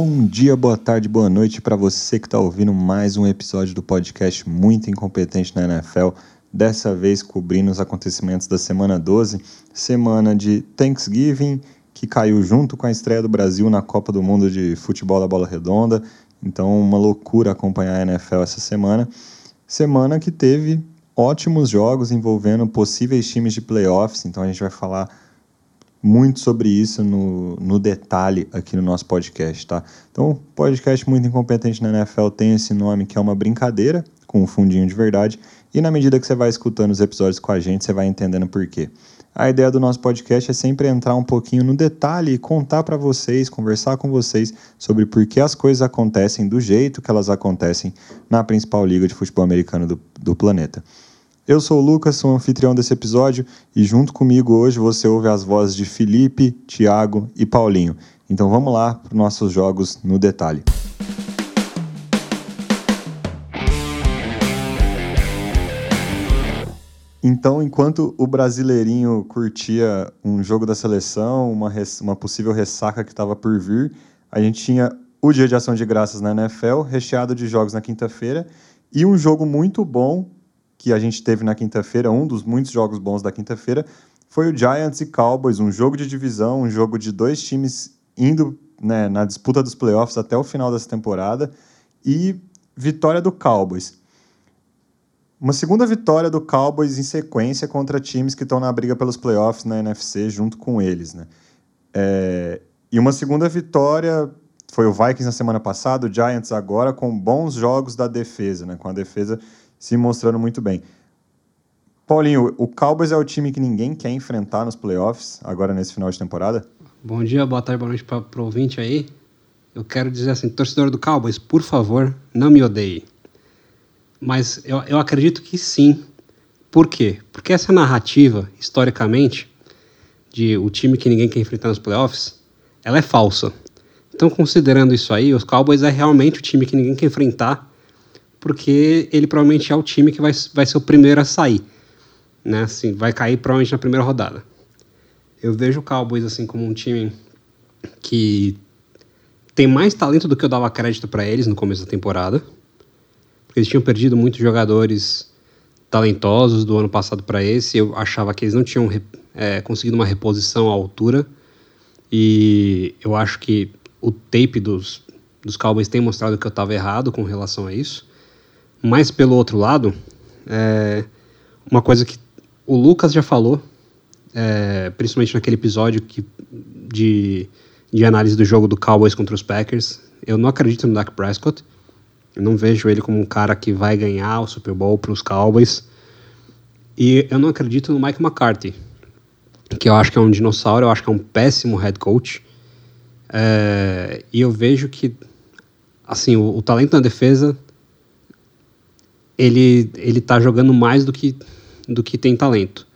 Bom dia, boa tarde, boa noite para você que está ouvindo mais um episódio do podcast Muito Incompetente na NFL. Dessa vez cobrindo os acontecimentos da semana 12, semana de Thanksgiving, que caiu junto com a estreia do Brasil na Copa do Mundo de Futebol da Bola Redonda. Então, uma loucura acompanhar a NFL essa semana. Semana que teve ótimos jogos envolvendo possíveis times de playoffs, então a gente vai falar muito sobre isso no, no detalhe aqui no nosso podcast, tá? Então, o podcast Muito Incompetente na NFL tem esse nome que é uma brincadeira com um fundinho de verdade, e na medida que você vai escutando os episódios com a gente, você vai entendendo por quê. A ideia do nosso podcast é sempre entrar um pouquinho no detalhe e contar para vocês, conversar com vocês sobre por que as coisas acontecem do jeito que elas acontecem na principal liga de futebol americano do, do planeta. Eu sou o Lucas, sou o anfitrião desse episódio e junto comigo hoje você ouve as vozes de Felipe, Tiago e Paulinho. Então vamos lá para os nossos jogos no detalhe. Então, enquanto o brasileirinho curtia um jogo da seleção, uma, uma possível ressaca que estava por vir, a gente tinha o Dia de Ação de Graças na NFL, recheado de jogos na quinta-feira, e um jogo muito bom que a gente teve na quinta-feira, um dos muitos jogos bons da quinta-feira, foi o Giants e Cowboys, um jogo de divisão, um jogo de dois times indo né, na disputa dos playoffs até o final dessa temporada, e vitória do Cowboys. Uma segunda vitória do Cowboys em sequência contra times que estão na briga pelos playoffs na NFC junto com eles. Né? É, e uma segunda vitória foi o Vikings na semana passada, o Giants agora, com bons jogos da defesa, né? com a defesa se mostrando muito bem. Paulinho, o Cowboys é o time que ninguém quer enfrentar nos playoffs, agora nesse final de temporada? Bom dia, boa tarde, boa noite para o ouvinte aí. Eu quero dizer assim, torcedor do Cowboys, por favor, não me odeie. Mas eu, eu acredito que sim. Por quê? Porque essa narrativa, historicamente, de o time que ninguém quer enfrentar nos playoffs, ela é falsa. Então, considerando isso aí, os Cowboys é realmente o time que ninguém quer enfrentar porque ele provavelmente é o time que vai, vai ser o primeiro a sair. Né? Assim, vai cair provavelmente na primeira rodada. Eu vejo o Cowboys assim como um time que tem mais talento do que eu dava crédito para eles no começo da temporada. Porque eles tinham perdido muitos jogadores talentosos do ano passado para esse. Eu achava que eles não tinham é, conseguido uma reposição à altura. E eu acho que o tape dos, dos Cowboys tem mostrado que eu estava errado com relação a isso. Mas pelo outro lado, é uma coisa que o Lucas já falou, é, principalmente naquele episódio que, de, de análise do jogo do Cowboys contra os Packers. Eu não acredito no Dak Prescott. Eu não vejo ele como um cara que vai ganhar o Super Bowl para os Cowboys. E eu não acredito no Mike McCarthy, que eu acho que é um dinossauro, eu acho que é um péssimo head coach. É, e eu vejo que, assim, o, o talento na defesa ele ele tá jogando mais do que do que tem talento.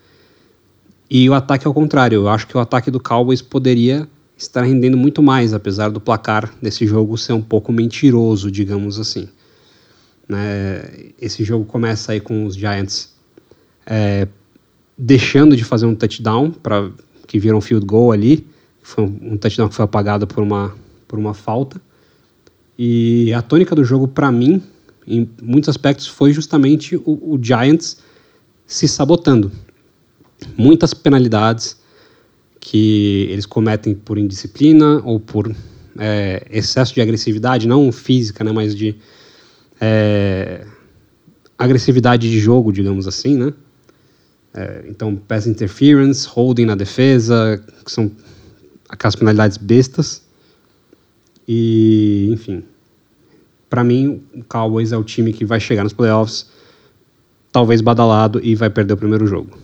E o ataque ao contrário, eu acho que o ataque do Cowboys poderia estar rendendo muito mais, apesar do placar desse jogo ser um pouco mentiroso, digamos assim. Né? Esse jogo começa aí com os Giants é, deixando de fazer um touchdown para que viram um field goal ali, foi um, um touchdown que foi apagado por uma por uma falta. E a tônica do jogo para mim em muitos aspectos, foi justamente o, o Giants se sabotando. Muitas penalidades que eles cometem por indisciplina ou por é, excesso de agressividade, não física, né, mas de é, agressividade de jogo, digamos assim, né? É, então, pass interference, holding na defesa, que são aquelas penalidades bestas. E, enfim, para mim, o Cowboys é o time que vai chegar nos playoffs, talvez badalado, e vai perder o primeiro jogo.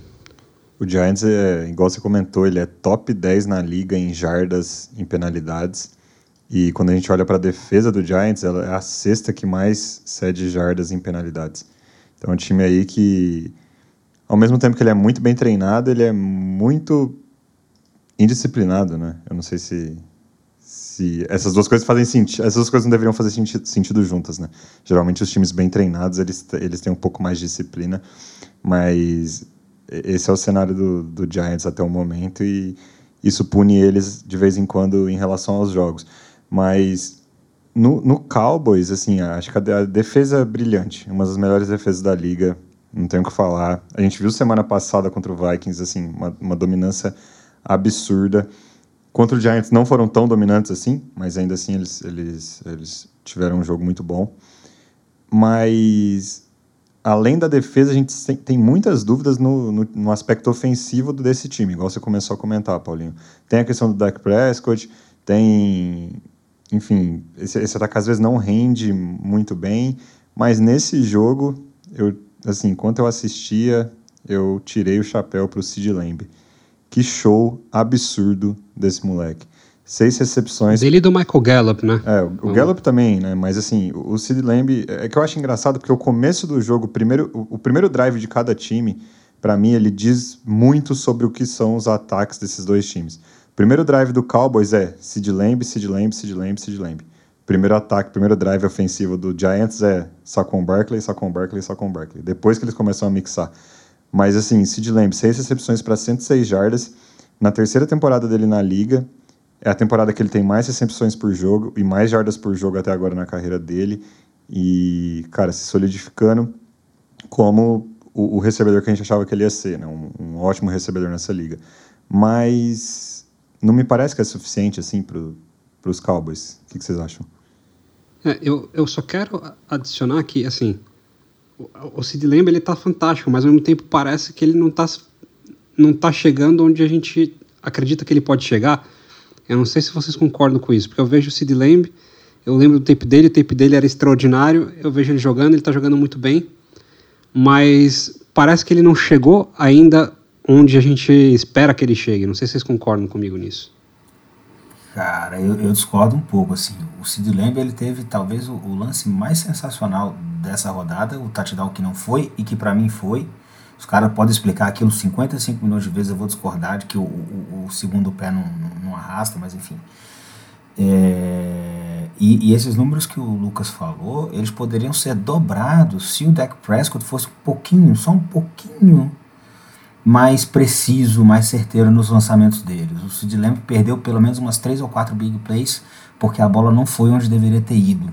O Giants, é, igual você comentou, ele é top 10 na liga em jardas, em penalidades. E quando a gente olha para a defesa do Giants, ela é a sexta que mais cede jardas em penalidades. Então é um time aí que, ao mesmo tempo que ele é muito bem treinado, ele é muito indisciplinado, né? Eu não sei se se essas duas coisas fazem sentido, essas duas coisas não deveriam fazer sentido, sentido juntas, né? Geralmente os times bem treinados, eles, eles têm um pouco mais de disciplina, mas esse é o cenário do, do Giants até o momento e isso pune eles de vez em quando em relação aos jogos. Mas no, no Cowboys, assim, acho que a, defesa é brilhante, uma das melhores defesas da liga, não tenho o que falar. A gente viu semana passada contra o Vikings, assim, uma, uma dominância absurda. Contra o Giants não foram tão dominantes assim, mas ainda assim eles, eles, eles tiveram um jogo muito bom. Mas além da defesa, a gente tem muitas dúvidas no, no, no, aspecto ofensivo desse time, igual você começou a comentar, Paulinho. Tem a questão do Dak Prescott, tem. Enfim, esse, esse ataque às vezes não rende muito bem, mas nesse jogo, eu, assim, enquanto eu assistia, eu tirei o chapéu para o Sid Lamb. Que show absurdo desse moleque seis recepções. Dele e do Michael Gallup, né? É, o, Gallup também, né? Mas assim, o Sid Lamb. É que eu acho engraçado porque o começo do jogo, o primeiro, o, o primeiro drive de cada time, para mim, ele diz muito sobre o que são os ataques desses dois times. O primeiro drive do Cowboys é Sid Lamb, Sid Lamb, Sid Lamb, Sid Lamb. Primeiro ataque, primeiro drive ofensivo do Giants é Saquon Barkley, Saquon Barkley, Saquon Barkley. Depois que eles começam a mixar. Mas assim, Sid Lamb, seis recepções para 106 jardas. Na terceira temporada dele na liga, é a temporada que ele tem mais recepções por jogo e mais jardas por jogo até agora na carreira dele. E, cara, se solidificando como o, o recebedor que a gente achava que ele ia ser, né? um, um ótimo recebedor nessa liga. Mas não me parece que é suficiente assim para os Cowboys. O que, que vocês acham? É, eu, eu só quero adicionar que, assim, o, Sid Lamb ele tá fantástico, mas ao mesmo tempo parece que ele não está não tá chegando onde a gente acredita que ele pode chegar eu não sei se vocês concordam com isso, porque eu vejo o Sid Lamb, eu lembro do tape dele, o tape dele era extraordinário, eu vejo ele jogando, ele está jogando muito bem, mas parece que ele não chegou ainda onde a gente espera que ele chegue. Não sei se vocês concordam comigo nisso. Cara, eu, eu discordo um pouco, assim. O Sid Lamb, ele teve talvez o, o lance mais sensacional dessa rodada, o touchdown que não foi e que para mim foi, os caras podem explicar aquilo 55 milhões de vezes, eu vou discordar de que o, o, o segundo pé não, não, não, arrasta, mas enfim. É, e, e, esses números que o Lucas falou, eles poderiam ser dobrados se o Dak Prescott fosse um pouquinho, só um pouquinho mais preciso, mais certeiro nos lançamentos deles. O Sid Lamb perdeu pelo menos umas três ou quatro big plays porque a bola não foi onde deveria ter ido.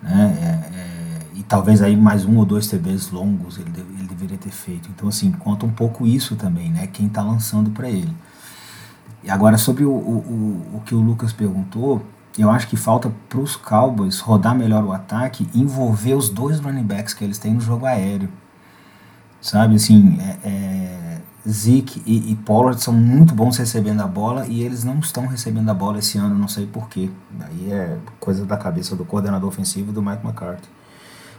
Né? É, é, e talvez aí mais um ou dois TBs longos ele, ele deveria ter feito. Então, assim, conta um pouco isso também, né? Quem está lançando para ele. E agora, sobre o, o, o, que o Lucas perguntou, eu acho que falta para os Cowboys rodar melhor o ataque e envolver os dois running backs que eles têm no jogo aéreo. Sabe, assim, é, é, Zeke e, e Pollard são muito bons recebendo a bola e eles não estão recebendo a bola esse ano, não sei porquê. Aí é coisa da cabeça do coordenador ofensivo do Mike McCarthy.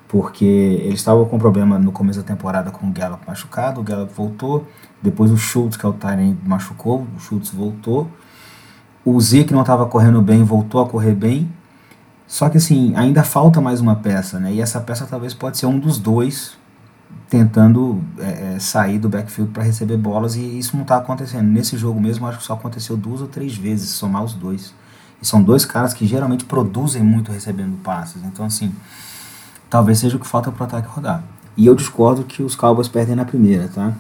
Porque eles estavam com problema no começo da temporada com o Gallup machucado, o Gallup voltou, depois o Schultz, que é o Tyrant, machucou, o Schultz voltou, o Zeke não estava correndo bem, voltou a correr bem, só que assim, ainda falta mais uma peça, né, e essa peça talvez pode ser um dos dois tentando é, é sair do backfield para receber bolas, e isso não está acontecendo. Nesse jogo mesmo, acho que só aconteceu duas ou três vezes, somar os dois. E são dois caras que geralmente produzem muito recebendo passes, então assim talvez seja o que falta para o ataque rodar. E eu discordo que os Cowboys perdem na primeira, tá?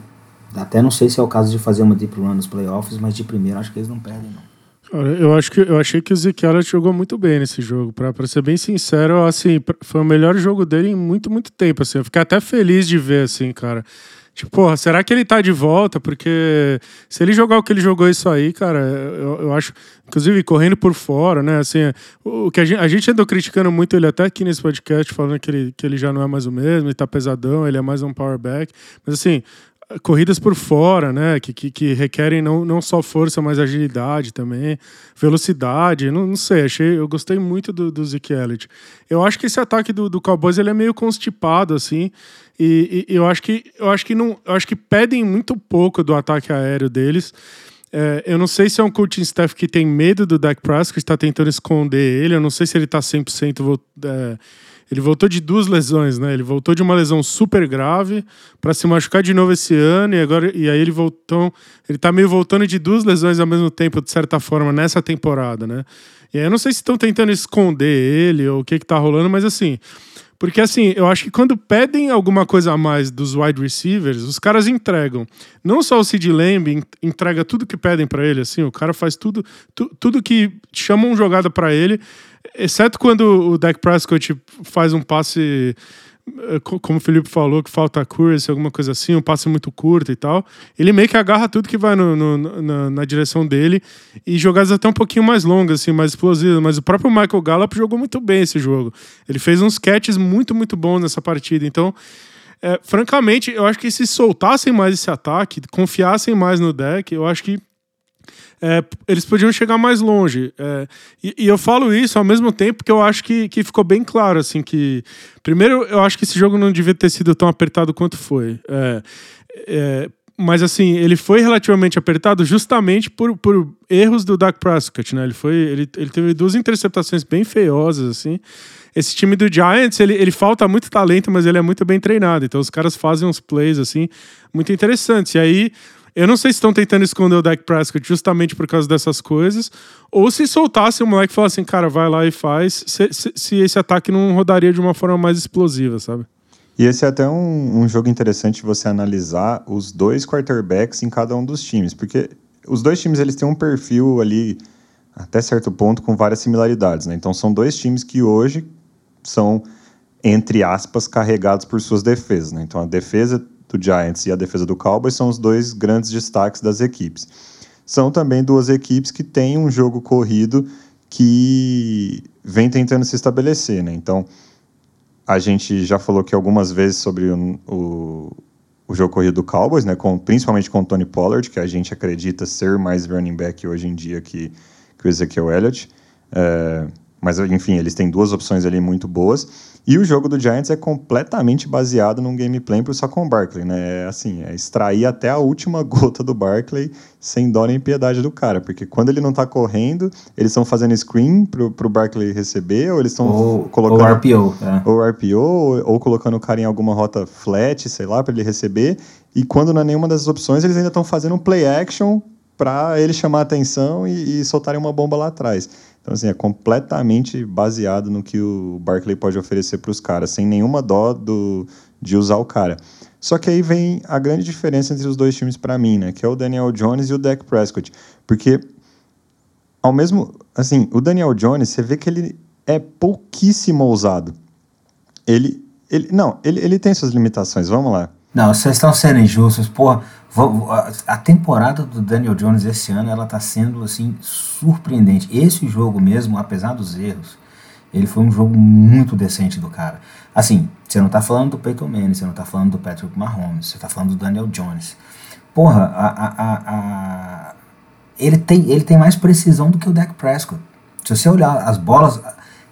Até não sei se é o caso de fazer uma deep run nos playoffs, mas de primeira acho que eles não perdem, não. Eu acho que eu achei que o Elliott jogou muito bem nesse jogo. Para ser bem sincero, assim, foi o melhor jogo dele em muito, muito tempo. Assim, eu fiquei até feliz de ver, assim, cara. Tipo, porra, será que ele tá de volta? Porque se ele jogar o que ele jogou isso aí, cara, eu, eu acho. Inclusive, correndo por fora, né? Assim, o que a gente, a gente andou criticando muito ele até aqui nesse podcast, falando que ele, que ele já não é mais o mesmo, ele tá pesadão, ele é mais um power back. Mas assim, corridas por fora, né? Que, que, que, requerem não, não só força, mas agilidade também, velocidade. Não, não sei, achei, eu gostei muito do, do Zeke Elliott. Eu acho que esse ataque do, do Cowboys ele é meio constipado, assim. E, e, eu acho que eu acho que não, acho que pedem muito pouco do ataque aéreo deles. É, eu não sei se é um coaching staff que tem medo do Dak Prescott, está tentando esconder ele. Eu não sei se ele está 100% é, ele voltou de duas lesões, né? Ele voltou de uma lesão super grave para se machucar de novo esse ano e agora e aí ele voltou, ele tá meio voltando de duas lesões ao mesmo tempo de certa forma nessa temporada, né? E aí eu não sei se estão tentando esconder ele ou o que que tá rolando, mas assim, Porque assim, eu acho que quando pedem alguma coisa a mais dos wide receivers, os caras entregam. Não só o Sid Lamb entrega tudo que pedem para ele, assim, o cara faz tudo, tu, tudo que chamam jogada para ele, exceto quando o Dak Prescott faz um passe é, como o Felipe falou, que falta accuracy, alguma coisa assim, um passe muito curto e tal. Ele meio que agarra tudo que vai no, no, na, na, direção dele e jogadas até um pouquinho mais longas, assim, mais explosivas. Mas o próprio Michael Gallup jogou muito bem esse jogo. Ele fez uns catches muito, muito bons nessa partida. Então, é, francamente, eu acho que se soltassem mais esse ataque, confiassem mais no deck, eu acho que é, eles podiam chegar mais longe. É, e, e, eu falo isso ao mesmo tempo que eu acho que, que ficou bem claro, assim, que... Primeiro, eu acho que esse jogo não devia ter sido tão apertado quanto foi. É, é mas assim, ele foi relativamente apertado justamente por, por erros do Dak Prescott, né? Ele, foi, ele, ele teve duas interceptações bem feiosas, assim. Esse time do Giants, ele, ele falta muito talento, mas ele é muito bem treinado. Então os caras fazem uns plays, assim, muito interessantes. E aí eu não sei se estão tentando esconder o Dak Prescott justamente por causa dessas coisas, ou se soltasse o moleque e falasse assim, cara, vai lá e faz, se, se, se, esse ataque não rodaria de uma forma mais explosiva, sabe? E esse é até um, um jogo interessante você analisar os dois quarterbacks em cada um dos times, porque os dois times eles têm um perfil ali até certo ponto com várias similaridades, né? Então são dois times que hoje são entre aspas carregados por suas defesas, né? Então a defesa do Giants e a defesa do Cowboys são os dois grandes destaques das equipes. São também duas equipes que têm um jogo corrido que vem tentando se estabelecer, né? Então, a gente já falou aqui algumas vezes sobre o, o, o jogo corrido do Cowboys, né? Com, principalmente com o Tony Pollard, que a gente acredita ser mais running back hoje em dia que, que o Ezekiel Elliott. É, mas, enfim, eles têm duas opções ali muito boas. E o jogo do Giants é completamente baseado num gameplay para o Saquon Barkley, né? É assim, é extrair até a última gota do Barkley sem dó nem piedade do cara. Porque quando ele não está correndo, eles estão fazendo screen pro, pro Barkley receber, ou eles estão colocando. Ou RPO. É. Ou RPO, ou, ou, colocando o cara em alguma rota flat, sei lá, para ele receber. E quando não é nenhuma das opções, eles ainda estão fazendo um play action para ele chamar a atenção e, e soltarem uma bomba lá atrás. Então, assim, é completamente baseado no que o Barkley pode oferecer para os caras, sem nenhuma dó do, de usar o cara. Só que aí vem a grande diferença entre os dois times para mim, né? Que é o Daniel Jones e o Dak Prescott. Porque, ao mesmo... Assim, o Daniel Jones, você vê que ele é pouquíssimo ousado. Ele... ele não, ele, ele tem suas limitações, vamos lá. Não, vocês estão sendo injustos. Porra, a temporada do Daniel Jones esse ano ela está sendo assim surpreendente. Esse jogo mesmo, apesar dos erros, ele foi um jogo muito decente do cara. Assim, você não está falando do Peyton Manning, você não está falando do Patrick Mahomes, você está falando do Daniel Jones. Porra, a, a, a, ele, tem, ele tem mais precisão do que o Dak Prescott. Se você olhar as bolas,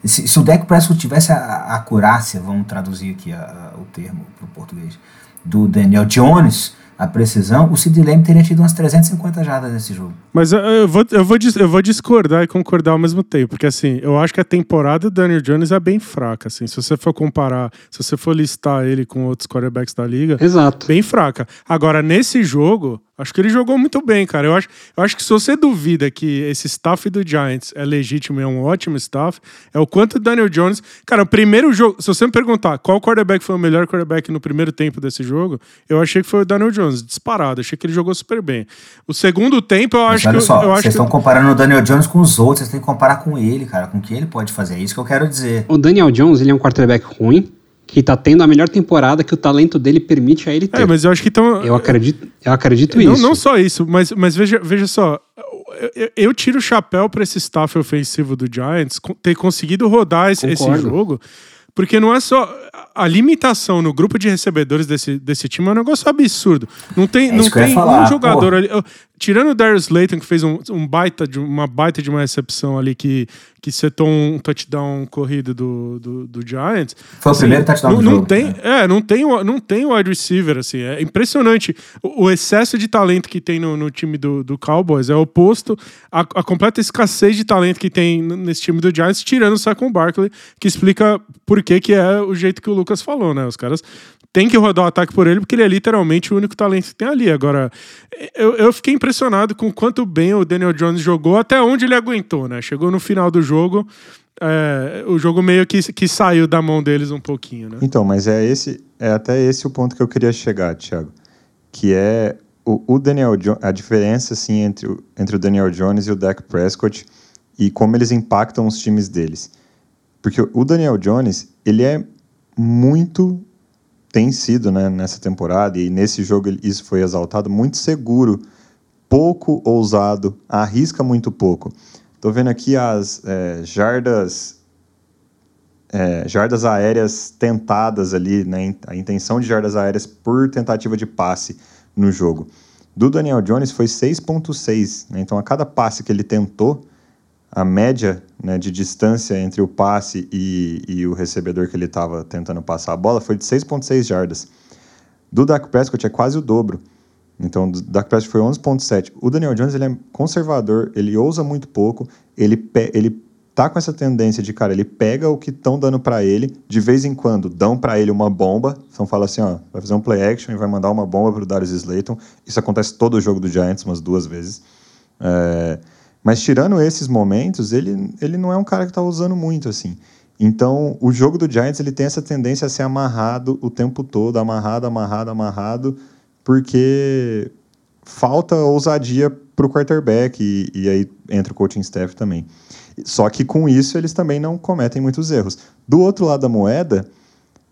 se, se o Dak Prescott tivesse a, acurácia, vamos traduzir aqui o termo para o português, do Daniel Jones, a precisão, o Sid Lamb teria tido umas 350 jardas nesse jogo. Mas eu, eu, vou, eu, vou, eu vou discordar e concordar ao mesmo tempo, porque assim, eu acho que a temporada do Daniel Jones é bem fraca, assim, se você for comparar, se você for listar ele com outros quarterbacks da liga, Exato. bem fraca. Agora, nesse jogo, Acho que ele jogou muito bem, cara. Eu acho, eu acho que se você duvida que esse staff do Giants é legítimo e é um ótimo staff, é o quanto o Daniel Jones. Cara, o primeiro jogo. Se você me perguntar qual quarterback foi o melhor quarterback no primeiro tempo desse jogo, eu achei que foi o Daniel Jones, disparado. Achei que ele jogou super bem. O segundo tempo, eu Mas acho olha que. Só, eu, vocês estão que... comparando o Daniel Jones com os outros, vocês têm que comparar com ele, cara, com o que ele pode fazer. É isso que eu quero dizer. O Daniel Jones, ele é um quarterback ruim, que tá tendo a melhor temporada que o talento dele permite a ele ter. É, mas eu acho que então. Eu acredito, eu acredito não, isso. Não só isso, mas, mas veja, veja só. Eu, eu tiro o chapéu para esse staff ofensivo do Giants ter conseguido rodar esse, esse jogo. Porque não é só. A limitação no grupo de recebedores desse, desse time é um negócio absurdo. Não tem, é não tem um jogador ali. Tirando o Darius Slayton, que fez um, um baita de, uma baita de uma recepção ali que, que setou um touchdown corrido do, do, do Giants. Foi assim, o primeiro touchdown não, do não tem, é. é, não tem, não tem wide receiver, assim. É impressionante. O, o excesso de talento que tem no, no time do, do Cowboys é oposto à, à, completa escassez de talento que tem nesse time do Giants, tirando o Saquon Barkley, que explica por que, que é o jeito que o Lucas falou, né? Os caras tem que rodar o ataque por ele, porque ele é literalmente o único talento que tem ali. Agora, eu, eu fiquei impressionado com quanto bem o Daniel Jones jogou, até onde ele aguentou, né? Chegou no final do jogo, é, o jogo meio que, que saiu da mão deles um pouquinho, né? Então, mas é esse, é até esse o ponto que eu queria chegar, Thiago, que é o, o Daniel jo a diferença assim entre entre o Daniel Jones e o Dak Prescott e como eles impactam os times deles. Porque o Daniel Jones, ele é muito tem sido, né, nessa temporada e nesse jogo isso foi exaltado, muito seguro, pouco ousado, arrisca muito pouco. Tô vendo aqui as é, jardas é, jardas aéreas tentadas ali, né, a intenção de jardas aéreas por tentativa de passe no jogo. Do Daniel Jones foi 6.6, né, então a cada passe que ele tentou, a média né, de distância entre o passe e, e o recebedor que ele estava tentando passar a bola foi de 6.6 jardas. Do Dak Prescott é quase o dobro. Então, o Dak Prescott foi 11.7. O Daniel Jones, ele é conservador, ele ousa muito pouco, ele, ele tá com essa tendência de, cara, ele pega o que estão dando para ele, de vez em quando dão para ele uma bomba, então fala assim, ó, vai fazer um play action e vai mandar uma bomba pro Darius Slayton. Isso acontece todo o jogo do Giants, umas duas vezes. É, mas tirando esses momentos, ele, ele não é um cara que tá usando muito, assim. Então, o jogo do Giants, ele tem essa tendência a ser amarrado o tempo todo, amarrado, amarrado, amarrado, porque falta ousadia para o quarterback e, e, aí entra o coaching staff também. Só que com isso eles também não cometem muitos erros. Do outro lado da moeda,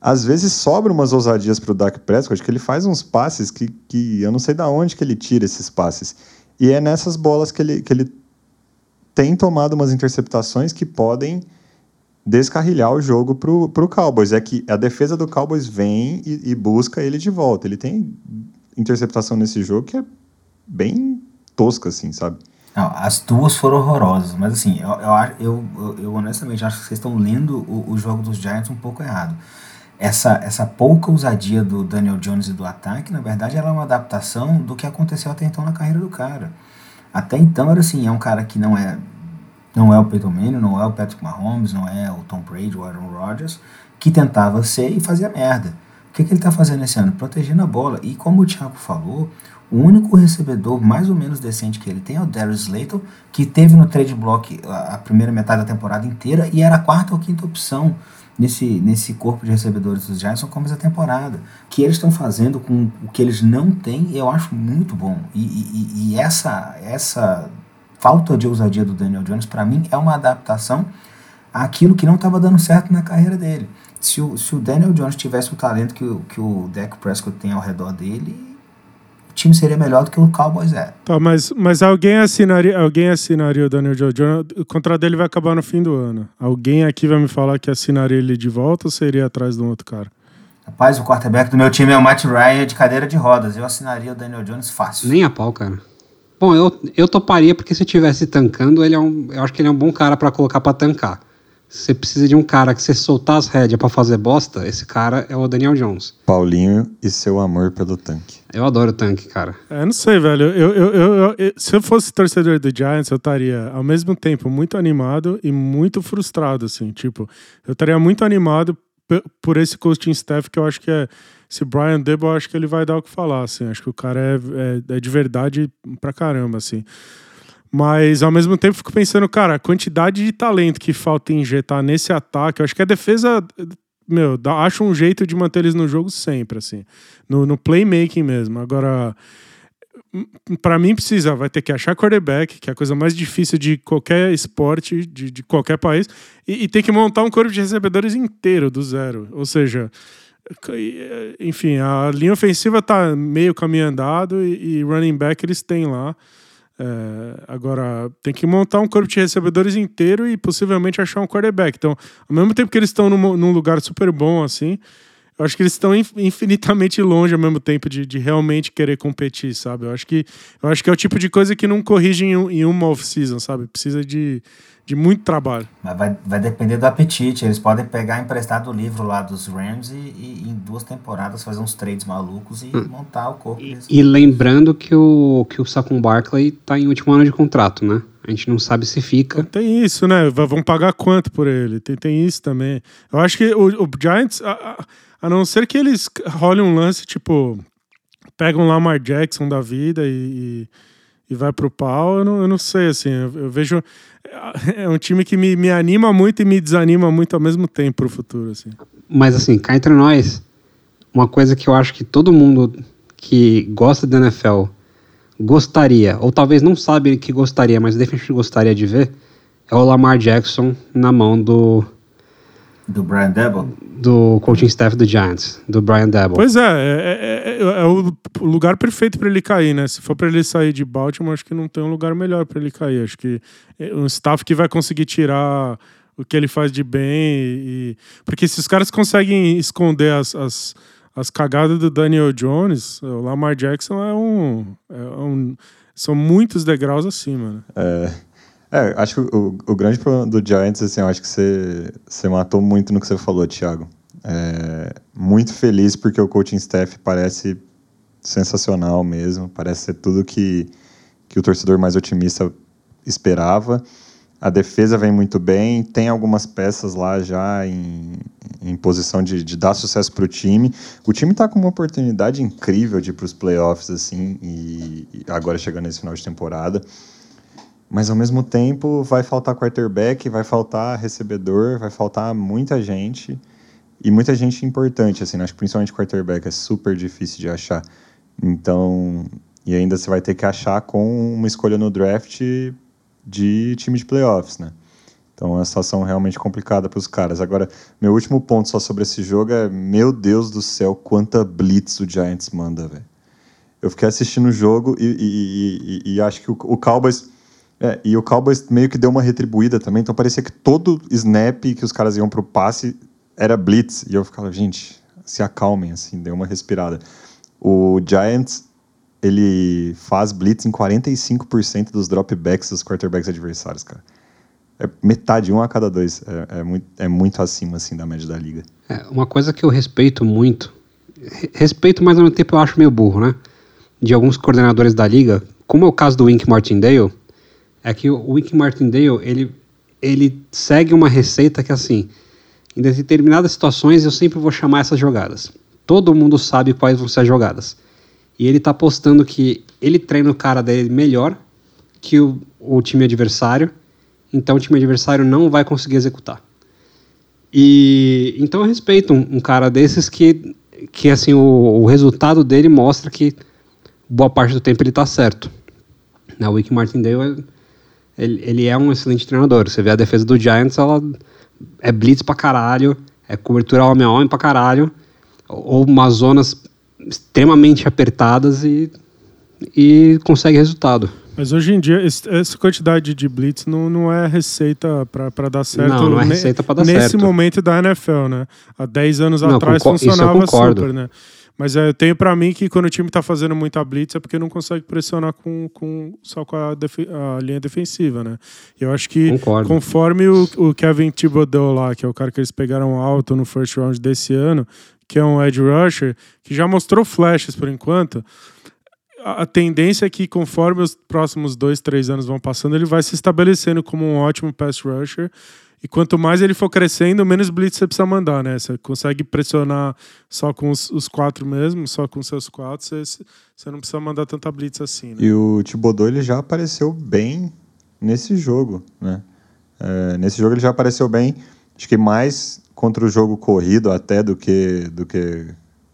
às vezes sobra umas ousadias para o Dak Prescott, que ele faz uns passes que, que eu não sei da onde que ele tira esses passes. E é nessas bolas que ele, que ele tem tomado umas interceptações que podem descarrilhar o jogo para o Cowboys. É que a defesa do Cowboys vem e, e busca ele de volta. Ele tem interceptação nesse jogo que é bem tosca, assim, sabe? Não, as duas foram horrorosas, mas assim, eu, eu, eu, eu honestamente acho que vocês estão lendo o, o, jogo dos Giants um pouco errado. Essa, essa pouca ousadia do Daniel Jones e do ataque, na verdade, ela é uma adaptação do que aconteceu até então na carreira do cara. Até então era assim, é um cara que não é não é o Peyton Manning, não é o Patrick Mahomes, não é o Tom Brady, o Aaron Rodgers, que tentava ser e fazia merda que, que ele está fazendo esse ano? Protegendo a bola. E como o Thiago falou, o único recebedor mais ou menos decente que ele tem é o Darius Slayton, que teve no trade block a, primeira metade da temporada inteira e era a quarta ou quinta opção nesse, nesse corpo de recebedores dos Giants no começo da temporada. O que eles estão fazendo com o que eles não têm, eu acho muito bom. E, e, e essa, essa falta de ousadia do Daniel Jones, para mim, é uma adaptação àquilo que não estava dando certo na carreira dele se o, se o Daniel Jones tivesse o talento que o, que o Dak Prescott tem ao redor dele, o time seria melhor do que o Cowboys é. Tá, mas, mas alguém assinaria, alguém assinaria o Daniel Jones? O contrato dele vai acabar no fim do ano. Alguém aqui vai me falar que assinaria ele de volta ou seria atrás de um outro cara? Rapaz, o quarterback do meu time é o Matt Ryan de cadeira de rodas. Eu assinaria o Daniel Jones fácil. Nem a pau, cara. Bom, eu, eu toparia porque se eu tivesse tancando, ele é um, eu acho que ele é um bom cara para colocar para tancar você precisa de um cara que você soltar as rédeas para fazer bosta, esse cara é o Daniel Jones. Paulinho e seu amor pelo tanque. Eu adoro o tanque, cara. É, não sei, velho. Eu, eu, eu, eu, se eu fosse torcedor do Giants, eu estaria, ao mesmo tempo, muito animado e muito frustrado, assim. Tipo, eu estaria muito animado por esse coaching staff que eu acho que é... Esse Brian Debo, acho que ele vai dar o que falar, assim. Acho que o cara é, é, é de verdade pra caramba, assim. Mas ao mesmo tempo fico pensando, cara, a quantidade de talento que falta injetar nesse ataque, acho que a defesa, meu, dá, um jeito de manter eles no jogo sempre, assim. No, no playmaking mesmo. Agora, para mim precisa, vai ter que achar quarterback, que é a coisa mais difícil de qualquer esporte, de, de qualquer país, e, e ter que montar um corpo de recebedores inteiro, do zero. Ou seja, enfim, a linha ofensiva tá meio caminho andado e, e running back eles têm lá. É, agora, tem que montar um corpo de recebedores inteiro e possivelmente achar um quarterback. Então, ao mesmo tempo que eles estão num, num lugar super bom, assim, eu acho que eles estão infinitamente longe ao mesmo tempo de, de, realmente querer competir, sabe? Eu acho que, eu acho que é o tipo de coisa que não corrige em, em uma off-season, sabe? Precisa de, de muito trabalho. Mas vai, vai depender do apetite. Eles podem pegar emprestado o livro lá dos Rams e, e, em duas temporadas fazer uns trades malucos e hum. montar o corpo. E, e, lembrando que o, que o Saquon Barkley tá em último ano de contrato, né? A gente não sabe se fica. Tem isso, né? Vão pagar quanto por ele? Tem, tem isso também. Eu acho que o, o Giants, a, a, não ser que eles rolem um lance, tipo, pegam lá Lamar Jackson da vida e, e, e vai pro pau, eu não, eu não sei, assim. Eu, eu, vejo. É um time que me, me anima muito e me desanima muito ao mesmo tempo pro futuro, assim. Mas, assim, cá entre nós, uma coisa que eu acho que todo mundo que gosta da NFL gostaria, ou talvez não sabe que gostaria, mas definitivamente gostaria de ver, é o Lamar Jackson na mão do. Do Brian Debo? Do coaching staff do Giants, do Brian Debo. Pois é, é, é, é o lugar perfeito para ele cair, né? Se for para ele sair de Baltimore, acho que não tem um lugar melhor para ele cair. Acho que um staff que vai conseguir tirar o que ele faz de bem. E... Porque se os caras conseguem esconder as, as as cagadas do Daniel Jones, o Lamar Jackson é um, é um são muitos degraus acima. Né? É, é, acho que o, o grande problema do Giants, assim, eu acho que você, você matou muito no que você falou, Thiago. É, muito feliz porque o coaching staff parece sensacional mesmo, parece ser tudo que, que o torcedor mais otimista esperava. A defesa vem muito bem, tem algumas peças lá já em, em posição de, de dar sucesso para o time. O time está com uma oportunidade incrível de ir para os playoffs, assim, e, e agora chegando nesse final de temporada. Mas ao mesmo tempo vai faltar quarterback, vai faltar recebedor, vai faltar muita gente e muita gente importante, assim, acho que principalmente quarterback é super difícil de achar. Então, e ainda você vai ter que achar com uma escolha no draft de time de playoffs, né? Então é uma situação realmente complicada para os caras. Agora, meu último ponto só sobre esse jogo é: meu Deus do céu, quanta blitz o Giants manda, velho. Eu fiquei assistindo o jogo e, e, e, e acho que o, o Cowboys. É, e o Cowboys meio que deu uma retribuída também, então parecia que todo snap que os caras iam pro passe era blitz. E eu ficava, gente, se acalmem, assim, deu uma respirada. O Giants ele faz blitz em 45% dos dropbacks dos quarterbacks adversários, cara. É metade, um a cada dois. É, é, muito, é muito acima, assim, da média da liga. É, uma coisa que eu respeito muito, respeito, mas ao mesmo tempo eu acho meio burro, né? De alguns coordenadores da liga, como é o caso do Wink Martindale, é que o Wink Martindale, ele, ele segue uma receita que, assim, em determinadas situações eu sempre vou chamar essas jogadas. Todo mundo sabe quais vão ser as jogadas. E ele tá postando que ele treina o cara dele melhor que o, o time adversário, então o time adversário não vai conseguir executar. E então eu respeito um, um cara desses que, que assim, o, o, resultado dele mostra que boa parte do tempo ele tá certo. O Wick Martindale, ele, ele é um excelente treinador. Você vê a defesa do Giants, ela é blitz pra caralho, é cobertura homem a homem pra caralho, ou umas zonas extremamente apertadas e, e consegue resultado. Mas hoje em dia, essa quantidade de blitz não, não é receita para dar certo. Não, não é receita para dar nesse certo. Nesse momento da NFL, né? Há 10 anos não, atrás funcionava super, né? Mas é, eu tenho para mim que quando o time tá fazendo muita blitz é porque não consegue pressionar com, com, só com a, a linha defensiva, né? Eu acho que concordo. conforme o, o Kevin Thibodeau lá, que é o cara que eles pegaram alto no first round desse ano, que é um edge rusher, que já mostrou flashes por enquanto, a tendência é que conforme os próximos dois, três anos vão passando, ele vai se estabelecendo como um ótimo pass rusher. E quanto mais ele for crescendo, menos blitz você precisa mandar, né? Você consegue pressionar só com os, os quatro mesmo, só com seus quatro, você, você não precisa mandar tanta blitz assim. Né? E o Thibodeau, ele já apareceu bem nesse jogo, né? É, nesse jogo ele já apareceu bem, acho que mais contra o jogo corrido até do que, do que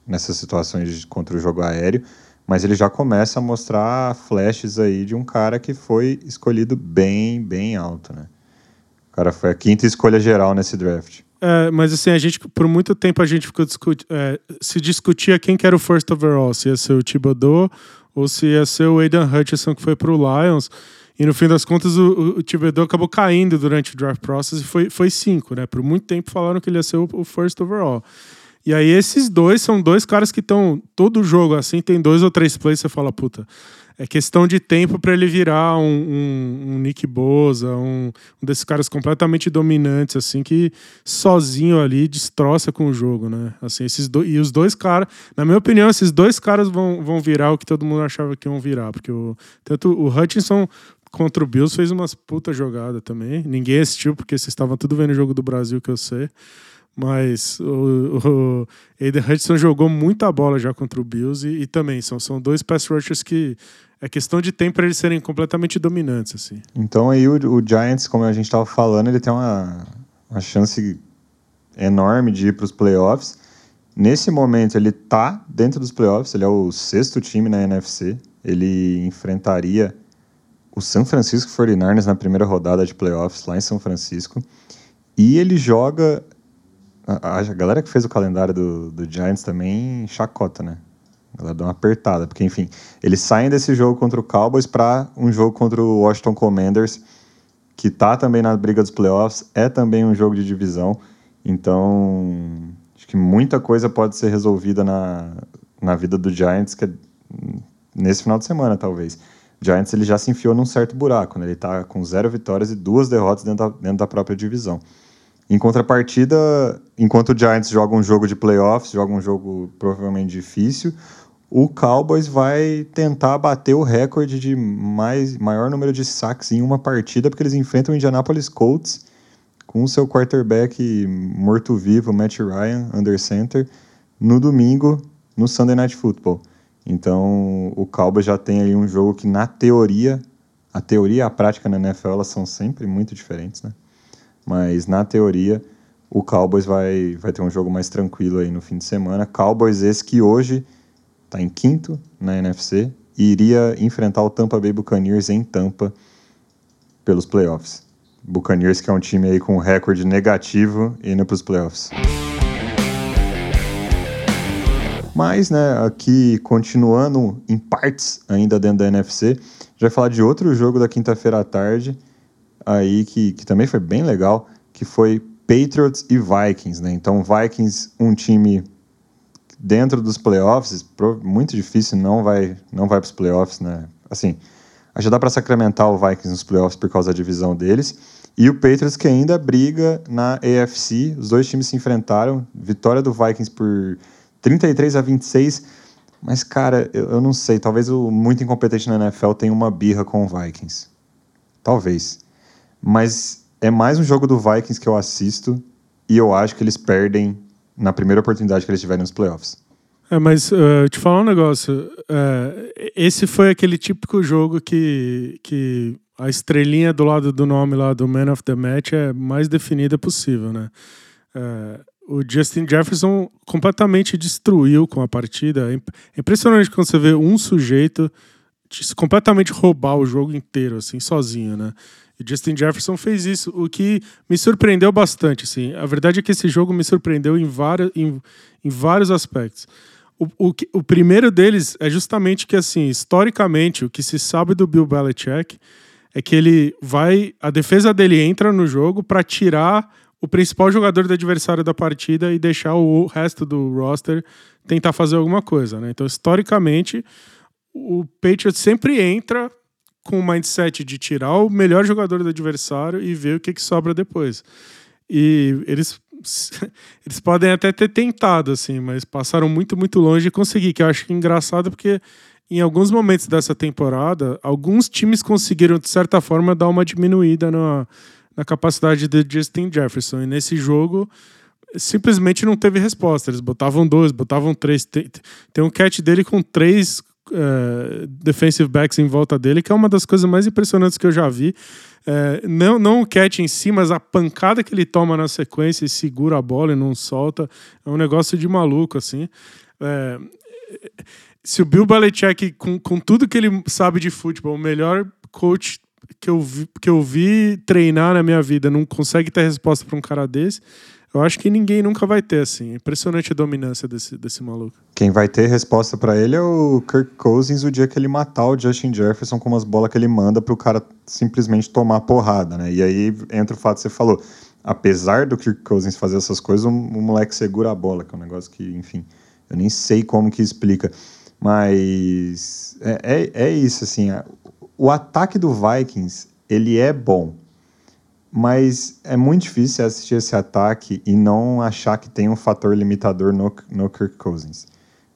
nessas situações contra o jogo aéreo, mas ele já começa a mostrar flashes aí de um cara que foi escolhido bem, bem alto, né? O cara foi a quinta escolha geral nesse draft. É, mas assim, a gente, por muito tempo a gente ficou discuti é, se discutia quem que era o first overall, se ia ser o Thibodeau ou se ia ser o Aidan Hutchinson que foi pro Lions. E no fim das contas, o, o Thibodeau acabou caindo durante o draft process e foi, foi cinco, né? Por muito tempo falaram que ele ia ser o, o first overall. E aí esses dois são dois caras que estão todo jogo assim, tem dois ou três plays, você fala, puta, é questão de tempo para ele virar um, um, um Nick Boza, um, um, desses caras completamente dominantes, assim, que sozinho ali destroça com o jogo, né? Assim, esses do, e os dois caras, na minha opinião, esses dois caras vão, vão virar o que todo mundo achava que iam virar, porque o, tanto o Hutchinson contra o Bills fez umas puta jogada também. Ninguém assistiu porque vocês estavam tudo vendo o jogo do Brasil que eu sei. Mas o, o Aiden Hudson jogou muita bola já contra o Bills e, e, também são, são dois pass rushers que é questão de tempo para eles serem completamente dominantes. assim. Então aí o, o Giants, como a gente estava falando, ele tem uma, uma chance enorme de ir para os playoffs. Nesse momento ele está dentro dos playoffs, ele é o sexto time na NFC. Ele enfrentaria o San Francisco 49ers na primeira rodada de playoffs lá em São Francisco. E ele joga a, a, galera que fez o calendário do, do Giants também chacota, né? A galera dá uma apertada, porque enfim, eles saem desse jogo contra o Cowboys para um jogo contra o Washington Commanders, que tá também na briga dos playoffs, é também um jogo de divisão. Então, acho que muita coisa pode ser resolvida na, na vida do Giants que é nesse final de semana, talvez. Giants ele já se enfiou num certo buraco, né? Ele tá com zero vitórias e duas derrotas dentro da, dentro da própria divisão. Em contrapartida, enquanto o Giants joga um jogo de playoffs, joga um jogo provavelmente difícil, o Cowboys vai tentar bater o recorde de mais, maior número de sacks em uma partida, porque eles enfrentam o Indianapolis Colts com o seu quarterback morto-vivo, Matt Ryan, under center, no domingo, no Sunday Night Football. Então, o Cowboys já tem aí um jogo que, na teoria, a teoria e a prática na NFL elas são sempre muito diferentes, né? Mas na teoria, o Cowboys vai, vai ter um jogo mais tranquilo aí no fim de semana. Cowboys esse que hoje está em quinto na NFC e iria enfrentar o Tampa Bay Buccaneers em Tampa pelos playoffs. Buccaneers que é um time aí com recorde negativo indo para os playoffs. Mas, né, aqui continuando em partes ainda dentro da NFC, já falar de outro jogo da quinta-feira à tarde, aí que, que também foi bem legal, que foi Patriots e Vikings, né? Então, Vikings, um time dentro dos playoffs, muito difícil, não vai, não vai para os playoffs, né? Assim, já dá para sacramentar o Vikings nos playoffs por causa da divisão deles. E o Patriots que ainda briga na AFC, os dois times se enfrentaram, vitória do Vikings por 33 a 26. Mas, cara, eu, eu não sei, talvez o muito incompetente na NFL tenha uma birra com o Vikings. Talvez. Mas é mais um jogo do Vikings que eu assisto e eu acho que eles perdem na primeira oportunidade que eles tiverem nos playoffs. É, mas uh, te falar um negócio. Uh, esse foi aquele típico jogo que, que a estrelinha do lado do nome lá do Man of the Match é mais definida possível, né? Uh, o Justin Jefferson completamente destruiu com a partida. É impressionante quando você vê um sujeito completamente roubar o jogo inteiro, assim, sozinho, né? E Justin Jefferson fez isso, o que me surpreendeu bastante. Assim. A verdade é que esse jogo me surpreendeu em, vários, em, em vários aspectos. O, o, o, primeiro deles é justamente que, assim, historicamente, o que se sabe do Bill Belichick é que ele vai. A defesa dele entra no jogo para tirar o principal jogador do adversário da partida e deixar o resto do roster tentar fazer alguma coisa. Né? Então, historicamente, o Patriots sempre entra com o mindset de tirar o melhor jogador do adversário e ver o que, que sobra depois. E eles eles podem até ter tentado, assim, mas passaram muito, muito longe de conseguir, que eu acho engraçado porque em alguns momentos dessa temporada, alguns times conseguiram, de certa forma, dar uma diminuída na, na capacidade de Justin Jefferson. E nesse jogo, simplesmente não teve resposta. Eles botavam dois, botavam três. Tem, tem um catch dele com três uh, defensive backs em volta dele, que é uma das coisas mais impressionantes que eu já vi. Uh, não, não o catch em si, mas a pancada que ele toma na sequência e segura a bola e não solta. É um negócio de maluco, assim. Uh, se o Bill Belichick, com, com tudo que ele sabe de futebol, o melhor coach que eu vi, que eu vi treinar na minha vida, não consegue ter resposta para um cara desse, eu acho que ninguém nunca vai ter, assim. Impressionante a dominância desse, desse maluco. Quem vai ter resposta para ele é o Kirk Cousins o dia que ele matar o Justin Jefferson com umas bolas que ele manda pro cara simplesmente tomar porrada, né? E aí entra o fato que você falou. Apesar do Kirk Cousins fazer essas coisas, o, o moleque segura a bola, que é um negócio que, enfim, eu nem sei como que explica. Mas é, é, é isso, assim. O ataque do Vikings, ele é bom mas é muito difícil assistir esse ataque e não achar que tem um fator limitador no, no Kirk Cousins.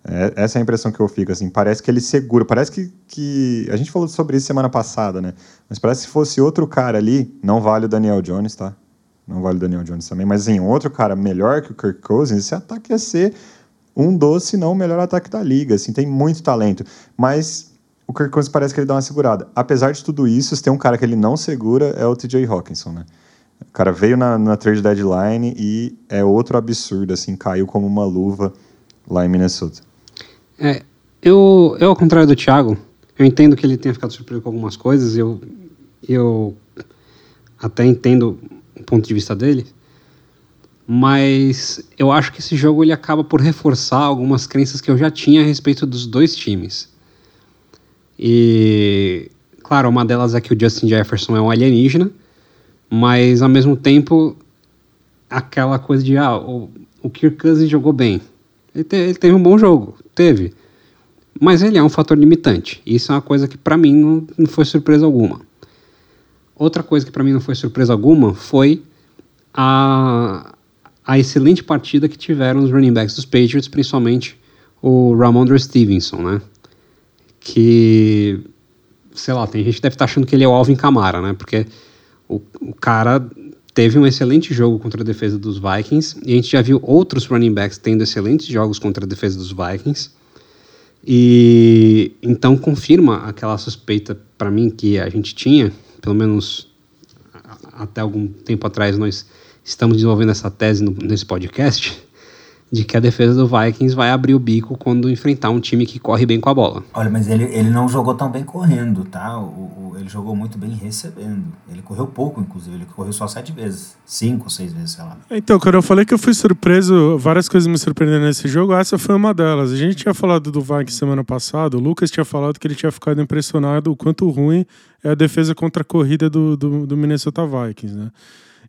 É, essa é a impressão que eu fico, assim, parece que ele segura, parece que, que... A gente falou sobre isso semana passada, né? Mas parece que se fosse outro cara ali, não vale o Daniel Jones, tá? Não vale o Daniel Jones também, mas em assim, outro cara melhor que o Kirk Cousins, esse ataque ia ser um doce, se não o melhor ataque da liga, assim, tem muito talento. Mas o Kirk Cousins parece que ele dá uma segurada. Apesar de tudo isso, se tem um cara que ele não segura, é o TJ Hawkinson, né? O cara veio na, na trade deadline e é outro absurdo, assim, caiu como uma luva lá em Minnesota. É, eu, eu, ao contrário do Thiago, eu entendo que ele tenha ficado surpreso com algumas coisas, eu, eu até entendo o ponto de vista dele, mas eu acho que esse jogo ele acaba por reforçar algumas crenças que eu já tinha a respeito dos dois times. E, claro, uma delas é que o Justin Jefferson é um alienígena, mas ao mesmo tempo, aquela coisa de, ah, o, o Kirk Cousins jogou bem. Ele, te, ele teve um bom jogo, teve. Mas ele é um fator limitante. Isso é uma coisa que para mim não, não foi surpresa alguma. Outra coisa que para mim não foi surpresa alguma foi a, a excelente partida que tiveram os running backs dos Patriots, principalmente o Ramondre Stevenson, né? Que, sei lá, tem gente que deve estar tá achando que ele é o Alvin Kamara, né? Porque o, o cara teve um excelente jogo contra a defesa dos Vikings e a gente já viu outros running backs tendo excelentes jogos contra a defesa dos Vikings. E então confirma aquela suspeita para mim que a gente tinha, pelo menos até algum tempo atrás nós estamos desenvolvendo essa tese no, nesse podcast, de que a defesa do Vikings vai abrir o bico quando enfrentar um time que corre bem com a bola. Olha, mas ele, ele não jogou tão bem correndo, tá? O, o, ele jogou muito bem recebendo. Ele correu pouco, inclusive. Ele correu só sete vezes. Cinco, seis vezes, sei lá. Então, quando eu falei que eu fui surpreso, várias coisas me surpreenderam nesse jogo, essa foi uma delas. A gente tinha falado do Vikings semana passada, o Lucas tinha falado que ele tinha ficado impressionado o quanto ruim é a defesa contra a corrida do, do, do Minnesota Vikings, né?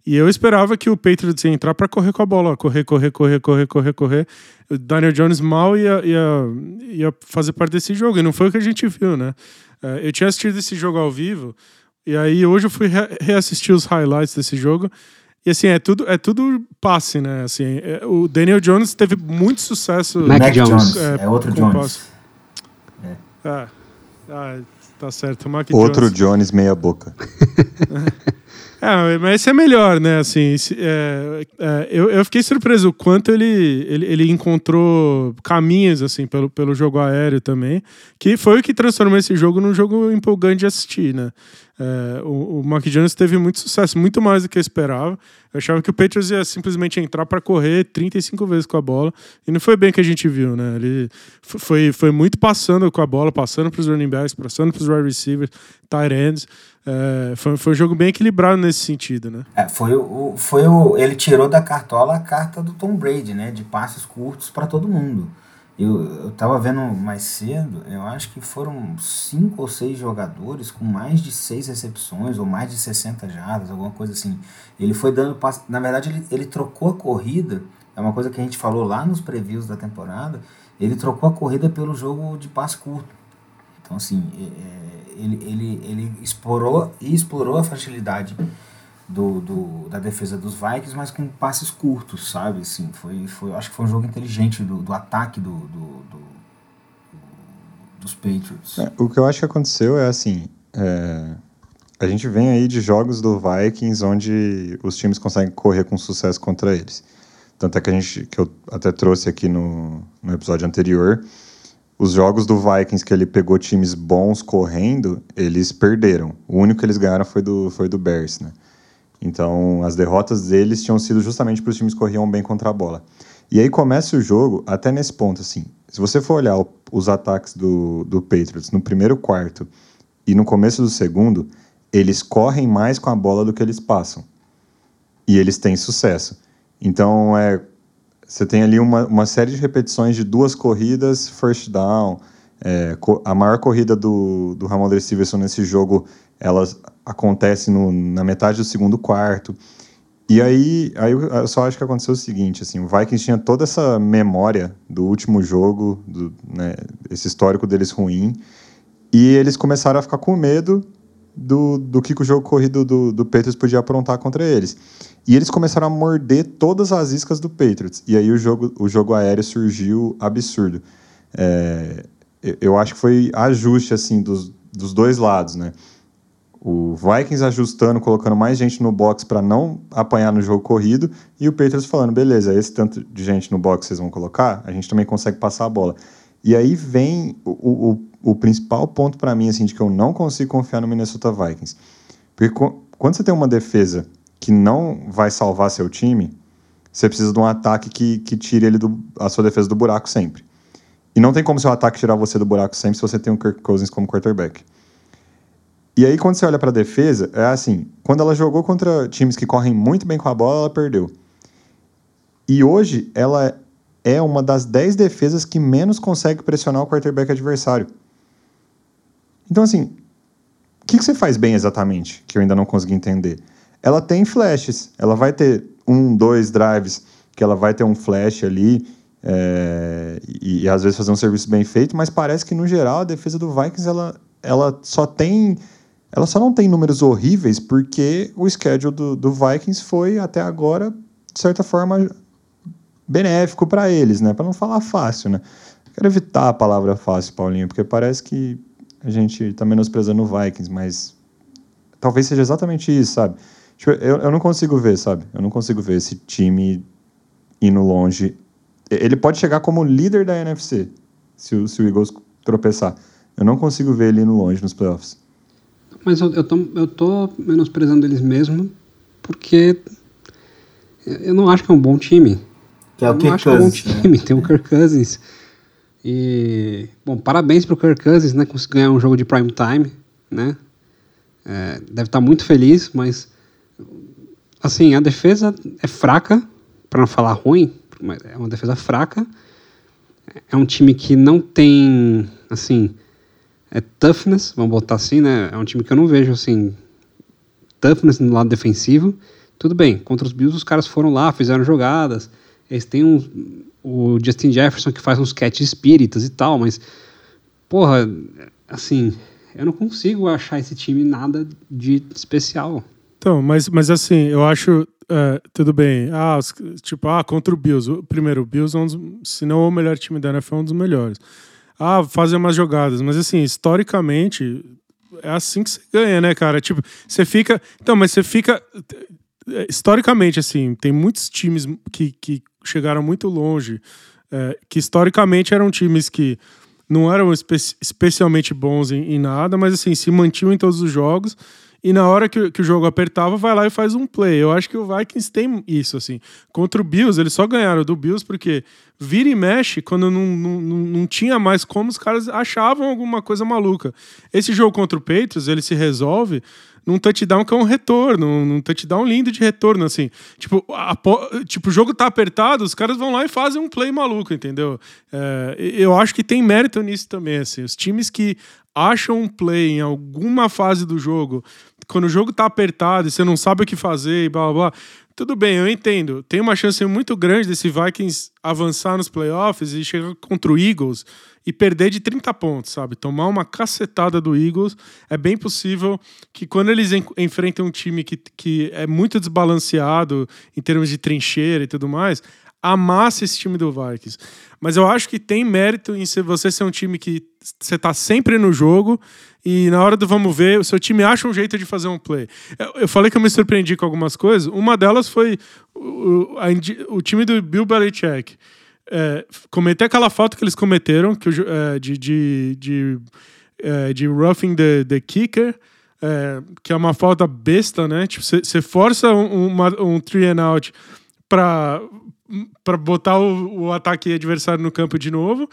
E eu esperava que o Patriots ia entrar para correr com a bola, correr, correr, correr, correr, correr, correr. O Daniel Jones mal ia, ia, ia fazer parte desse jogo, e não foi o que a gente viu, né? É, eu tinha assistido esse jogo ao vivo, e aí hoje eu fui reassistir os highlights desse jogo. E assim, é tudo, é tudo passe, né? Assim, é, o Daniel Jones teve muito sucesso. Mac, Mac Jones, é, é outro Jones. É. Ah, ah, tá certo. Mac outro Jones, Jones meia boca. É, mas esse é melhor, né? Assim, é, é, eu, eu fiquei surpreso o quanto ele, ele, ele encontrou caminhos assim pelo, pelo jogo aéreo também, que foi o que transformou esse jogo num jogo empolgante de assistir, né? É, o, o Mac Jones teve muito sucesso, muito mais do que eu esperava. Eu achava que o Patriots ia simplesmente entrar para correr 35 vezes com a bola. E não foi bem que a gente viu, né? Ele foi, foi muito passando com a bola, passando para os running backs, passando para os wide receivers, tight ends. É, foi, foi um jogo bem equilibrado nesse sentido, né? É, foi o, foi o, ele tirou da cartola a carta do Tom Brady, né? De passes curtos para todo mundo. Eu, eu tava vendo mais cedo, eu acho que foram cinco ou seis jogadores com mais de seis recepções ou mais de 60 jardas, alguma coisa assim. Ele foi dando passe. Na verdade, ele, ele trocou a corrida, é uma coisa que a gente falou lá nos previews da temporada. Ele trocou a corrida pelo jogo de passe curto. Então, assim, é, é ele, ele, ele explorou e explorou a fragilidade do, do, da defesa dos Vikings, mas com passes curtos, sabe? Assim, foi, foi, acho que foi um jogo inteligente do, do ataque do, do, do dos Patriots. É, o que eu acho que aconteceu é assim. É, a gente vem aí de jogos do Vikings onde os times conseguem correr com sucesso contra eles. Tanto é que a gente, que eu até trouxe aqui no, no episódio anterior, os jogos do Vikings que ele pegou times bons correndo, eles perderam. O único que eles ganharam foi do, foi do Bears, né? Então, as derrotas deles tinham sido justamente para os times que corriam bem contra a bola. E aí começa o jogo, até nesse ponto, assim. Se você for olhar o, os ataques do, do Patriots no primeiro quarto e no começo do segundo, eles correm mais com a bola do que eles passam. E eles têm sucesso. Então, é, você tem ali uma, uma série de repetições de duas corridas, first down. É, a maior corrida do, do Ramon Stevenson nesse jogo ela acontece no, na metade do segundo quarto. E aí, aí eu só acho que aconteceu o seguinte, assim, o Vikings tinha toda essa memória do último jogo, do, né, esse histórico deles ruim, e eles começaram a ficar com medo do, do que o jogo corrido do, do Patriots podia aprontar contra eles. E eles começaram a morder todas as iscas do Patriots. E aí o jogo, o jogo aéreo surgiu absurdo. É, eu acho que foi ajuste assim dos, dos dois lados, né? O Vikings ajustando, colocando mais gente no box para não apanhar no jogo corrido, e o Patriots falando: beleza, esse tanto de gente no box vocês vão colocar, a gente também consegue passar a bola. E aí vem o, o, o principal ponto para mim, assim, de que eu não consigo confiar no Minnesota Vikings. Porque quando você tem uma defesa que não vai salvar seu time, você precisa de um ataque que, que tire ele do, a sua defesa do buraco sempre. E não tem como seu ataque tirar você do buraco sempre se você tem o Kirk Cousins como quarterback. E aí, quando você olha para a defesa, é assim: quando ela jogou contra times que correm muito bem com a bola, ela perdeu. E hoje, ela é uma das 10 defesas que menos consegue pressionar o quarterback adversário. Então, assim, o que, que você faz bem exatamente? Que eu ainda não consegui entender. Ela tem flashes, ela vai ter um, dois drives, que ela vai ter um flash ali, é, e, e, às vezes fazer um serviço bem feito, mas parece que no geral a defesa do Vikings ela, ela só tem ela só não tem números horríveis porque o schedule do, do Vikings foi até agora, de certa forma, benéfico para eles, né? Para não falar fácil, né? Quero evitar a palavra fácil, Paulinho, porque parece que a gente está menosprezando o Vikings, mas talvez seja exatamente isso, sabe? Tipo, eu, eu não consigo ver, sabe? Eu não consigo ver esse time indo longe. Ele pode chegar como líder da NFC se o, se o Eagles tropeçar. Eu não consigo ver ele indo longe nos playoffs. Mas eu, eu, tô, eu tô menosprezando eles mesmo porque eu não acho que é um bom time. Que é o eu Kirk não acho que é um bom time. Né? Tem o Kirk Cousins. E, bom, parabéns pro Kirk Cousins, né? Conseguiu ganhar um jogo de prime time, né? É, deve estar tá muito feliz, mas assim, a defesa é fraca, para não falar ruim, mas é uma defesa fraca. É um time que não tem, assim, é toughness, vamos botar assim, né? É um time que eu não vejo assim toughness no lado defensivo. Tudo bem, contra os Bills os caras foram lá, fizeram jogadas. Eles têm um, o Justin Jefferson que faz uns catch espíritas e tal, mas porra, assim, eu não consigo achar esse time nada de especial. Então, mas, mas assim, eu acho é, tudo bem. Ah, tipo, ah, contra o Bills. Primeiro, o Bills é um dos, se não o melhor time da NFL, é um dos melhores ah, fazer umas jogadas. Mas assim, historicamente, é assim que você ganha, né, cara? Tipo, você fica. Então, mas você fica. Historicamente, assim, tem muitos times que, que chegaram muito longe, é, que historicamente eram times que não eram espe especialmente bons em, em, nada, mas assim, se mantinham em todos os jogos e na hora que, que, o jogo apertava, vai lá e faz um play. Eu acho que o Vikings tem isso, assim. Contra o Bills, eles só ganharam do Bills porque vira e mexe, quando não, não, não tinha mais como, os caras achavam alguma coisa maluca. Esse jogo contra o Patriots, ele se resolve num touchdown que é um retorno, num touchdown lindo de retorno, assim. Tipo, a, tipo, o jogo tá apertado, os caras vão lá e fazem um play maluco, entendeu? É, eu acho que tem mérito nisso também, assim. Os times que acham um play em alguma fase do jogo, quando o jogo tá apertado e você não sabe o que fazer e blá blá blá. Tudo bem, eu entendo. Tem uma chance muito grande desse Vikings avançar nos playoffs e chegar contra o Eagles e perder de 30 pontos, sabe? Tomar uma cacetada do Eagles. É bem possível que quando eles en enfrentam um time que, que é muito desbalanceado em termos de trincheira e tudo mais, amasse esse time do Vikings. Mas eu acho que tem mérito em você ser um time que você tá sempre no jogo e na hora do vamos ver, o seu time acha um jeito de fazer um play. Eu, falei que eu me surpreendi com algumas coisas. Uma delas foi o, o time do Bill Belichick. É, cometer aquela falta que eles cometeram que, é, de, de, de, é, de roughing the, the kicker, é, que é uma falta besta, né? Tipo, você força um, uma, um three and out para para botar o, o, ataque adversário no campo de novo.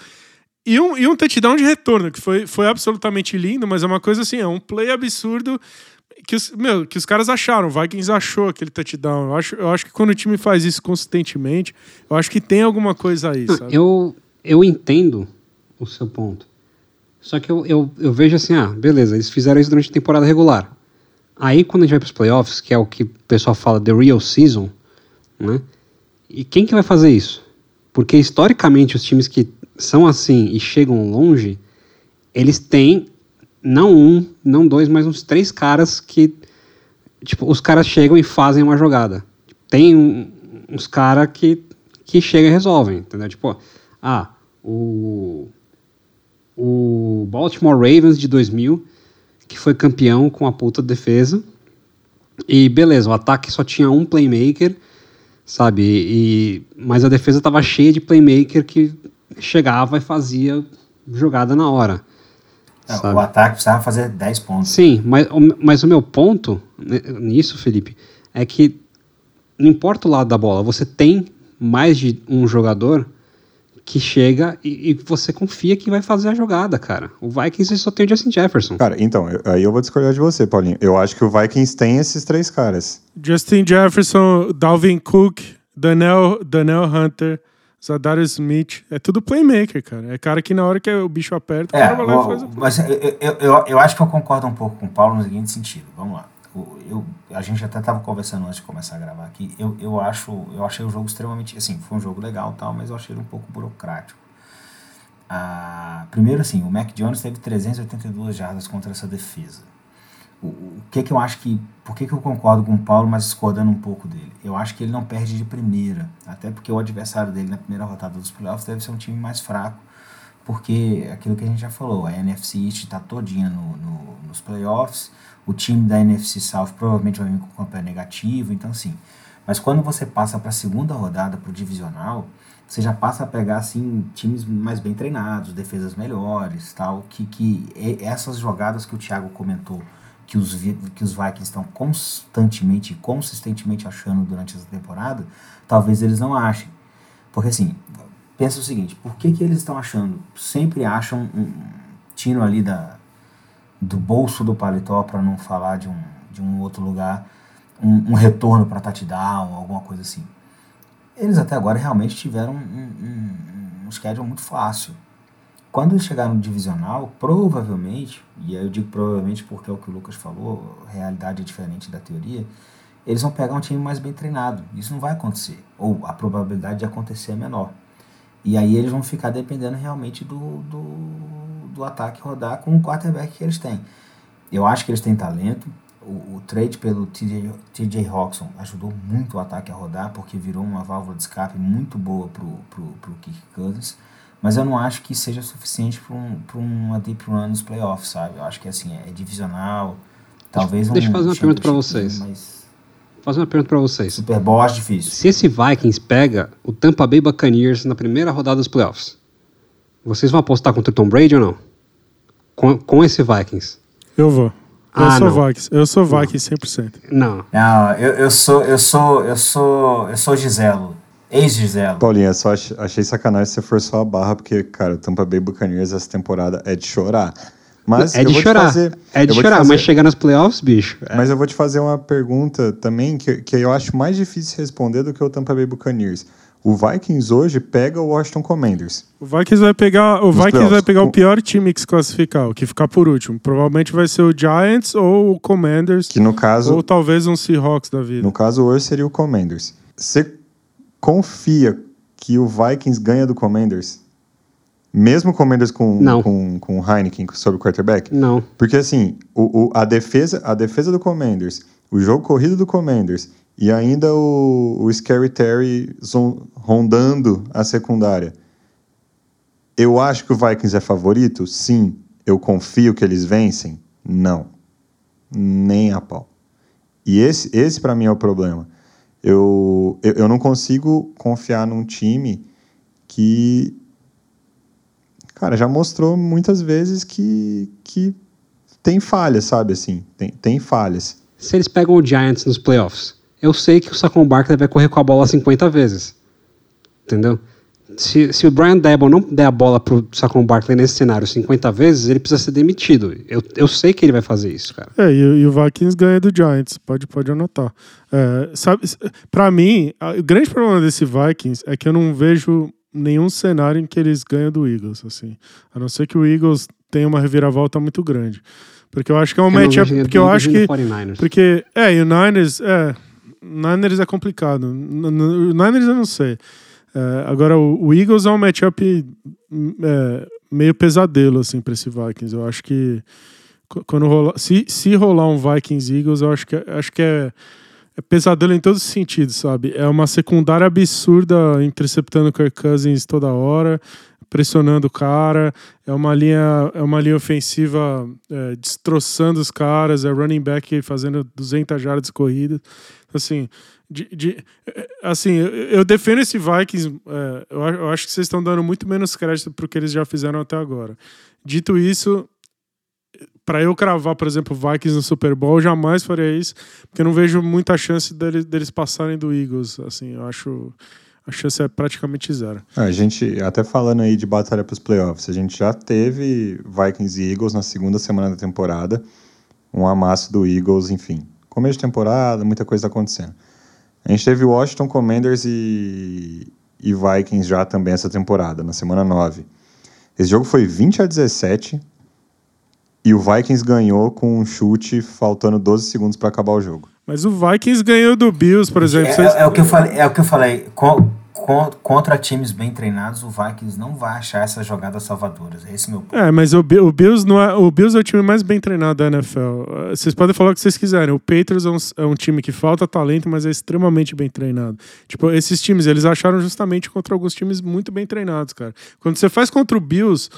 E um, e um touchdown de retorno, que foi, foi absolutamente lindo, mas é uma coisa assim, é um play absurdo que os, meu, que os caras acharam. O Vikings achou aquele touchdown. Eu acho, eu acho que quando o time faz isso consistentemente, eu acho que tem alguma coisa aí? Eu, eu entendo o seu ponto. Só que eu, eu, eu vejo assim, ah, beleza, eles fizeram isso durante a temporada regular. Aí quando a gente vai para os playoffs, que é o que o pessoal fala the real season, né? E quem que vai fazer isso? Porque historicamente os times que são assim e chegam longe, eles têm não um, não dois, mas uns três caras que tipo, os caras chegam e fazem uma jogada. Tem um, uns caras que que chegam e resolvem, entendeu? Tipo, ah, o o Baltimore Ravens de 2000, que foi campeão com a puta defesa. E beleza, o ataque só tinha um playmaker, sabe? E, mas a defesa estava cheia de playmaker que chegava e fazia jogada na hora. É, sabe? o ataque precisava fazer 10 pontos. Sim, mas, o- mas o meu ponto né, nisso, Felipe, é que não importa o lado da bola, você tem mais de um jogador que chega e, e você confia que vai fazer a jogada, cara. O Vikings só tem o Justin Jefferson. Cara, então, eu- aí eu vou discordar de você, Paulinho. Eu acho que o Vikings tem esses três caras. Justin Jefferson, Dalvin Cook, Daniel, Daniel Hunter, Zadarius Smith. É tudo playmaker, cara. É cara que na hora que o bicho aperta, o É, cara vai lá e o- faz a mas eu, eu, eu, eu acho que eu concordo um pouco com o Paulo no seguinte sentido. Vamos lá. O- Eu, a gente até estava conversando antes de começar a gravar aqui. Eu, eu, acho, eu achei o jogo extremamente. Assim, foi um jogo legal tal, mas eu achei ele um pouco burocrático. Ah, primeiro, assim, o Mac Jones teve 382 jardas contra essa defesa. O, o que que eu acho que. Por que, que eu concordo com o Paulo, mas discordando um pouco dele? Eu acho que ele não perde de primeira. Até porque o adversário dele na primeira rodada dos playoffs deve ser um time mais fraco porque aquilo que a gente já falou, a NFC East está todinha no, no- nos playoffs, o time da NFC South provavelmente vai vir com campanha negativa, então assim. Mas quando você passa para a segunda rodada, para o divisional, você já passa a pegar assim times mais bem treinados, defesas melhores, tal, que, que essas jogadas que o Thiago comentou, que os, que os Vikings estão constantemente consistentemente achando durante essa temporada, talvez eles não achem. Porque assim, pensa o seguinte, por que, que eles estão achando? Sempre acham um tiro ali da, do bolso do paletó, para não falar de um, de um outro lugar, um, um retorno para touchdown, alguma coisa assim. Eles até agora realmente tiveram um, um, um schedule muito fácil. Quando eles chegaram no divisional, provavelmente, e aí eu digo provavelmente porque é o que o Lucas falou, a realidade é diferente da teoria, eles vão pegar um time mais bem treinado. Isso não vai acontecer. Ou a probabilidade de acontecer é menor. E aí eles vão ficar dependendo realmente do, do, do ataque rodar com o quarterback que eles têm. Eu acho que eles têm talento. O, o trade pelo TJ, TJ Hawkinson ajudou muito o ataque a rodar, porque virou uma válvula de escape muito boa pro, pro, pro Kirk Cousins. Mas eu não acho que seja suficiente para um, pra uma deep run nos playoffs, sabe? Eu acho que assim, é divisional. Talvez Deixa eu um fazer uma pergunta pra championship vocês. Mas fazer uma pergunta pra vocês. Super Bowl acho difícil. Se esse Vikings pega o Tampa Bay Buccaneers na primeira rodada dos playoffs, vocês vão apostar contra o Tom Brady ou não? Com, com esse Vikings? Eu vou. Eu Ah, sou não. Vikings. Eu sou Vikings 100%. Não. Não, eu, eu sou, eu sou, eu sou, eu sou Giselo. Ex-Giselo. Paulinho, eu só ach- achei sacanagem você forçou a barra, porque, cara, o Tampa Bay Buccaneers essa temporada é de chorar. Mas é eu de vou te chorar. fazer- é de chorar, mas chegar nos playoffs, bicho. é- Mas eu vou te fazer uma pergunta também que, que eu acho mais difícil responder do que o Tampa Bay Buccaneers. O Vikings hoje pega o Washington Commanders. O Vikings vai pegar, o Nos Vikings playoffs. vai pegar o pior time que se classificar, o que ficar por último. Provavelmente vai ser o Giants ou o Commanders, Que no caso, ou talvez um Seahawks da vida. no caso hoje seria o Commanders. Você confia que o Vikings ganha do Commanders? Mesmo o Commanders com, Não. com, com o Heineken sobre o quarterback? Não. Porque assim, o, o- a, defesa, a defesa do Commanders, o jogo corrido do Commanders e ainda o, o Scary Terry rondando a secundária. Eu acho que o Vikings é favorito? Sim. Eu confio que eles vencem? Não. Nem a pau. E esse, esse para mim é o problema. Eu, eu, eu não consigo confiar num time que, cara, já mostrou muitas vezes que, que tem falhas, sabe assim? Tem, tem falhas. Se eles pegam o Giants nos playoffs, eu sei que o Saquon Barkley vai correr com a bola 50 vezes. Entendeu? Se, se o Brian Debo não der a bola pro Saquon Barkley nesse cenário 50 vezes, ele precisa ser demitido. Eu, eu sei que ele vai fazer isso, cara. É, e, o- e o Vikings ganha do Giants, pode, pode anotar. É, sabe, pra mim, a- o grande problema desse Vikings é que eu não vejo nenhum cenário em que eles ganham do Eagles, assim. A não ser que o Eagles tenha uma reviravolta muito grande. Porque eu acho que é um matchup. Porque eu acho que. 49ers. Porque, é, e o Niners, é. Niners é complicado. O Niners eu não sei. É, agora, o, Eagles é um matchup hum, é, meio pesadelo, assim, pra esse Vikings. Eu acho que. qu- Quando rolar, se, se rolar um Vikings Eagles, eu acho que, acho que é, é pesadelo em todos os sentidos, sabe? É uma secundária absurda interceptando Kirk Cousins toda hora. Pressionando o cara, é uma linha, é uma linha ofensiva é, destroçando os caras, é running back fazendo 200 jardas corridas. Assim, de, de, é, assim eu defendo esse Vikings, é, eu, acho que vocês estão dando muito menos crédito para o que eles já fizeram até agora. Dito isso, para eu cravar, por exemplo, Vikings no Super Bowl, eu jamais faria isso, porque eu não vejo muita chance deles, deles passarem do Eagles. Assim, eu acho a chance é praticamente zero. A gente, até falando aí de batalha para os playoffs, a gente já teve Vikings e Eagles na segunda semana da temporada, um amasso do Eagles, enfim. Começo de temporada, muita coisa acontecendo. A gente teve Washington Commanders e, e Vikings já também essa temporada, na semana 9. Esse jogo foi 20 a 17 e o Vikings ganhou com um chute faltando 12 segundos para acabar o jogo. Mas o Vikings ganhou do Bills, por exemplo. É, é, é o que eu falei, é o que eu falei. Contra times bem treinados, o Vikings não vai achar essas jogadas salvadoras. É esse meu ponto. É, mas o, o, Bills não é, o Bills é o time mais bem treinado da NFL. Vocês podem falar o que vocês quiserem. O Patriots é um, é um time que falta talento, mas é extremamente bem treinado. Tipo, esses times, eles acharam justamente contra alguns times muito bem treinados, cara. Quando você faz contra o Bills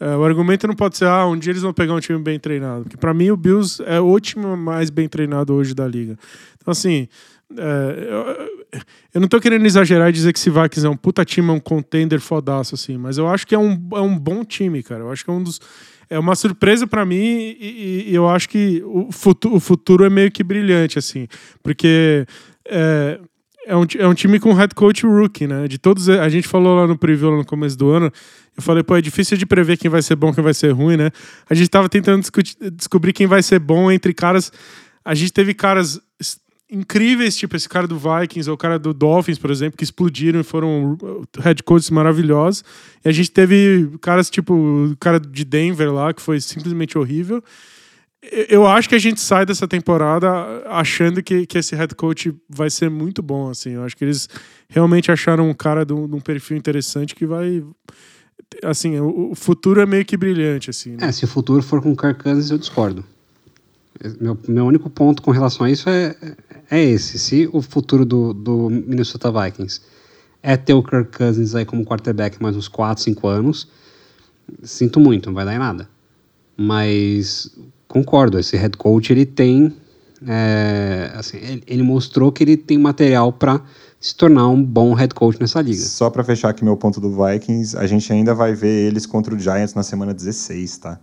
é, o argumento não pode ser, ah, um dia eles vão pegar um time bem treinado. Porque para mim o Bills é o time mais bem treinado hoje da liga. Então, assim, é, eu, eu, não tô querendo exagerar e dizer que esse Vikings é um puta time, é um contender fodaço, assim, mas eu acho que é um, é um bom time, cara. Eu acho que é um dos. É uma surpresa para mim e, e, eu acho que o futuro, o futuro é meio que brilhante, assim, porque. É, é um, é um time com head coach rookie, né? De todos, a gente falou lá no preview lá no começo do ano. Eu falei, pô, é difícil de prever quem vai ser bom, quem vai ser ruim, né? A gente tava tentando discutir, descobrir quem vai ser bom entre caras. A gente teve caras incríveis, tipo esse cara do Vikings ou o cara do Dolphins, por exemplo, que explodiram e foram head coaches maravilhosos. E a gente teve caras tipo o cara de Denver lá, que foi simplesmente horrível eu acho que a gente sai dessa temporada achando que, que esse head coach vai ser muito bom, assim. Eu acho que eles realmente acharam um cara de um, perfil interessante que vai... Assim, o, o, futuro é meio que brilhante, assim. Né? É, se o futuro for com o Kirk Cousins, eu discordo. Meu, meu único ponto com relação a isso é, é esse. Se o futuro do, do Minnesota Vikings é ter o Kirk Cousins aí como quarterback mais uns 4, 5 anos, sinto muito, não vai dar em nada. Mas concordo, esse head coach ele tem, é, assim, ele, mostrou que ele tem material para se tornar um bom head coach nessa liga. Só para fechar aqui meu ponto do Vikings, a gente ainda vai ver eles contra o Giants na semana 16, tá?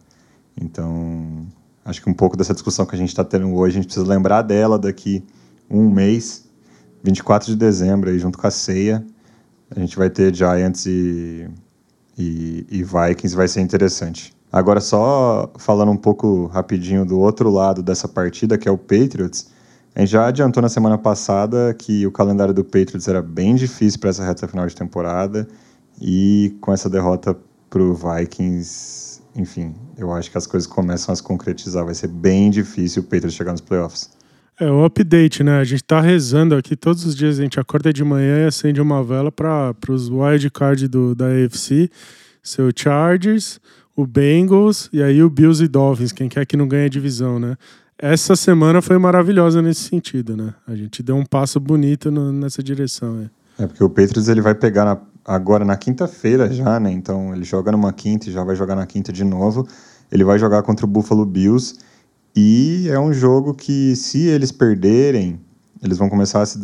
Então, acho que um pouco dessa discussão que a gente está tendo hoje, a gente precisa lembrar dela daqui um mês, 24 de dezembro, aí junto com a ceia. A gente vai ter Giants e, e, e Vikings, vai ser interessante. Agora, só falando um pouco rapidinho do outro lado dessa partida, que é o Patriots, a gente já adiantou na semana passada que o calendário do Patriots era bem difícil para essa reta final de temporada e com essa derrota para o Vikings, enfim, eu acho que as coisas começam a se concretizar. Vai ser bem difícil o Patriots chegar nos playoffs. É o update, né? A gente tá rezando aqui todos os dias, a gente acorda de manhã e acende uma vela para os wild card do, da AFC, seu Chargers, o Bengals e aí o Bills e Dolphins, quem quer que não ganhe a divisão, né? Essa semana foi maravilhosa nesse sentido, né? A gente deu um passo bonito no, nessa direção. É. é porque o Patriots ele vai pegar na, agora na quinta-feira já, né? Então ele joga numa quinta e já vai jogar na quinta de novo. Ele vai jogar contra o Buffalo Bills e é um jogo que se eles perderem, eles vão começar a se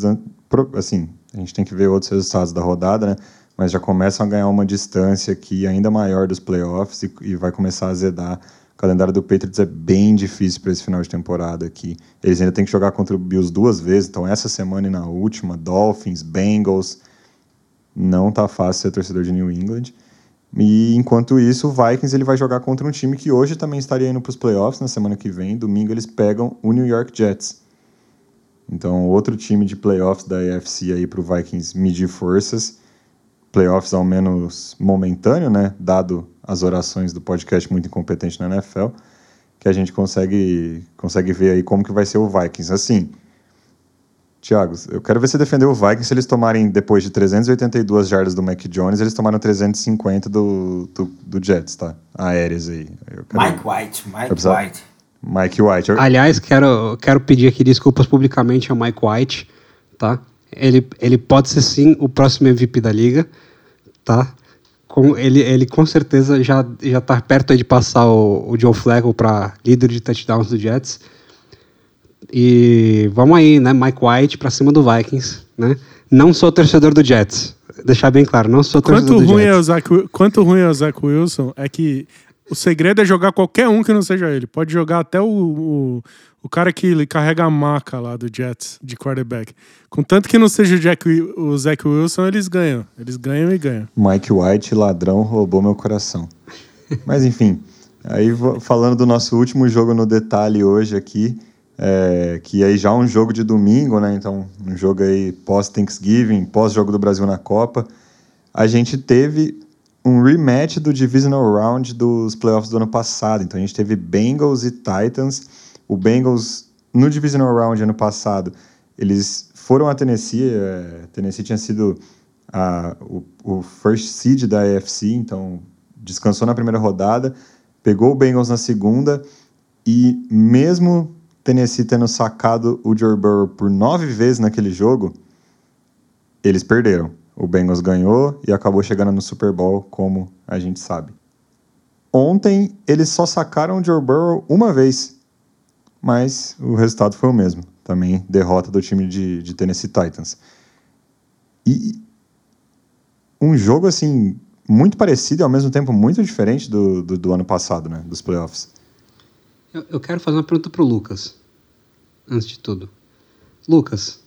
assim, a gente tem que ver outros resultados da rodada, né? Mas já começam a ganhar uma distância aqui ainda maior dos playoffs e, e vai começar a azedar. O calendário do Patriots é bem difícil para esse final de temporada aqui. Eles ainda têm que jogar contra o Bills duas vezes, então essa semana e na última, Dolphins, Bengals. Não tá fácil ser torcedor de New England. E enquanto isso, o Vikings ele vai jogar contra um time que hoje também estaria indo para os playoffs na semana que vem. Domingo eles pegam o New York Jets. Então, outro time de playoffs da AFC aí para o Vikings medir forças playoffs ao menos momentâneo, né? Dado as orações do podcast muito incompetente na NFL, que a gente consegue consegue ver aí como que vai ser o Vikings. Assim, Thiago, eu quero ver você defender o Vikings se eles tomarem, depois de 382 jardas do Mac Jones, eles tomaram 350 do, do, do Jets, tá? Aéreas aí. Mike White, Mike White. Mike White. Aliás, quero, quero pedir aqui desculpas publicamente ao Mike White, tá? Ele, ele pode ser sim o próximo MVP da liga tá? com, ele, ele com certeza já, já tá perto de passar o, o Joe Flacco para líder de touchdowns do Jets. E vamos aí, né? Mike White para cima do Vikings, né? Não sou torcedor do Jets. Deixar bem claro, não sou torcedor Quanto do ruim, é o Jets. Zach, quanto ruim é o Zach Wilson é que o segredo é jogar qualquer um que não seja ele. Pode jogar até o, o, o cara que ele carrega a maca lá do Jets de quarterback. Contanto que não seja o, Jack, o Zach Wilson, eles ganham. Eles ganham e ganham. Mike White, ladrão, roubou meu coração. Mas enfim, aí falando do nosso último jogo no detalhe hoje aqui, é, que aí já é um jogo de domingo, né? Então, um jogo aí pós-Thanksgiving, pós-jogo do Brasil na Copa. A gente teve um rematch do Divisional Round dos playoffs do ano passado. Então, a gente teve Bengals e Titans. O Bengals, no Divisional Round ano passado, eles foram a Tennessee. é, Tennessee tinha sido a- o, o first seed da AFC, então descansou na primeira rodada, pegou o Bengals na segunda e mesmo Tennessee tendo sacado o Joe Burrow por nove vezes naquele jogo, eles perderam. O Bengals ganhou e acabou chegando no Super Bowl, como a gente sabe. Ontem eles só sacaram o Joe Burrow uma vez, mas o resultado foi o mesmo. Também derrota do time de, de Tennessee Titans. E um jogo assim muito parecido e ao mesmo tempo muito diferente do, do, do ano passado, né? Dos playoffs. Eu, eu quero fazer uma pergunta pro Lucas, antes de tudo. Lucas,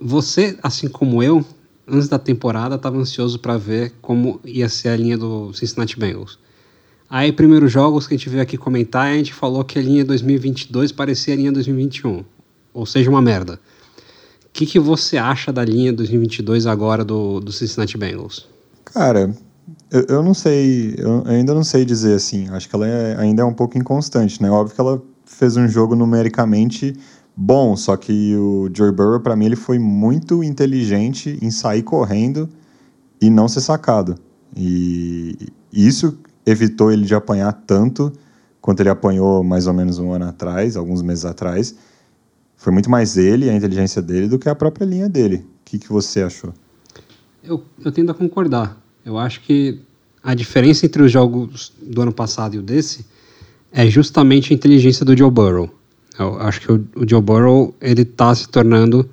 você, assim como eu, antes da temporada, estava ansioso para ver como ia ser a linha do Cincinnati Bengals. Aí, primeiros jogos que a gente veio aqui comentar, a gente falou que a linha 2022 parecia a linha 2021, ou seja, uma merda. O que, que você acha da linha 2022 agora do, do Cincinnati Bengals? Cara, eu, eu não sei, eu ainda não sei dizer assim. Acho que ela é- ainda é um pouco inconstante, né? Óbvio que ela fez um jogo numericamente bom, só que o Joe Burrow, para mim, ele foi muito inteligente em sair correndo e não ser sacado. E isso evitou ele de apanhar tanto quanto ele apanhou mais ou menos um ano atrás, alguns meses atrás. Foi muito mais ele, a inteligência dele, do que a própria linha dele. O que, que você achou? Eu, eu tendo a concordar. Eu acho que a diferença entre os jogos do ano passado e o desse é justamente a inteligência do Joe Burrow. Eu acho que o, o Joe Burrow ele tá se tornando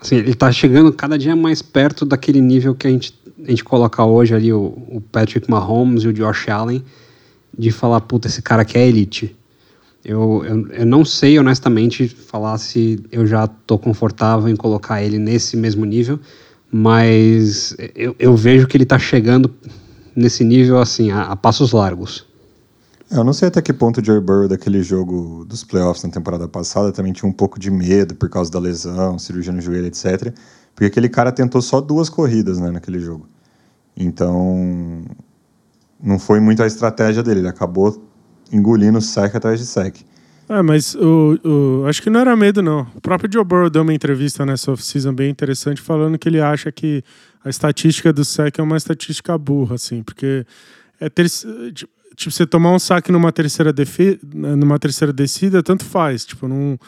assim, ele tá chegando cada dia mais perto daquele nível que a gente, a gente coloca hoje ali o, o Patrick Mahomes e o Josh Allen de falar, puta, esse cara aqui é elite. Eu, eu, eu não sei honestamente falar se eu já tô confortável em colocar ele nesse mesmo nível, mas eu, eu vejo que ele tá chegando nesse nível assim, a, a passos largos. Eu não sei até que ponto o Joe Burrow daquele jogo dos playoffs na temporada passada também tinha um pouco de medo por causa da lesão, cirurgia no joelho, etc. Porque aquele cara tentou só duas corridas né, naquele jogo. Então, não foi muito a estratégia dele. Ele acabou engolindo sec atrás de sec. É, mas o, o- acho que não era medo, não. O próprio Joe Burrow deu uma entrevista nessa off-season bem interessante, falando que ele acha que a estatística do SEC é uma estatística burra, assim, porque é ter, tipo, tipo, você tomar um saque numa terceira, defe, numa terceira descida, tanto faz, tipo, não,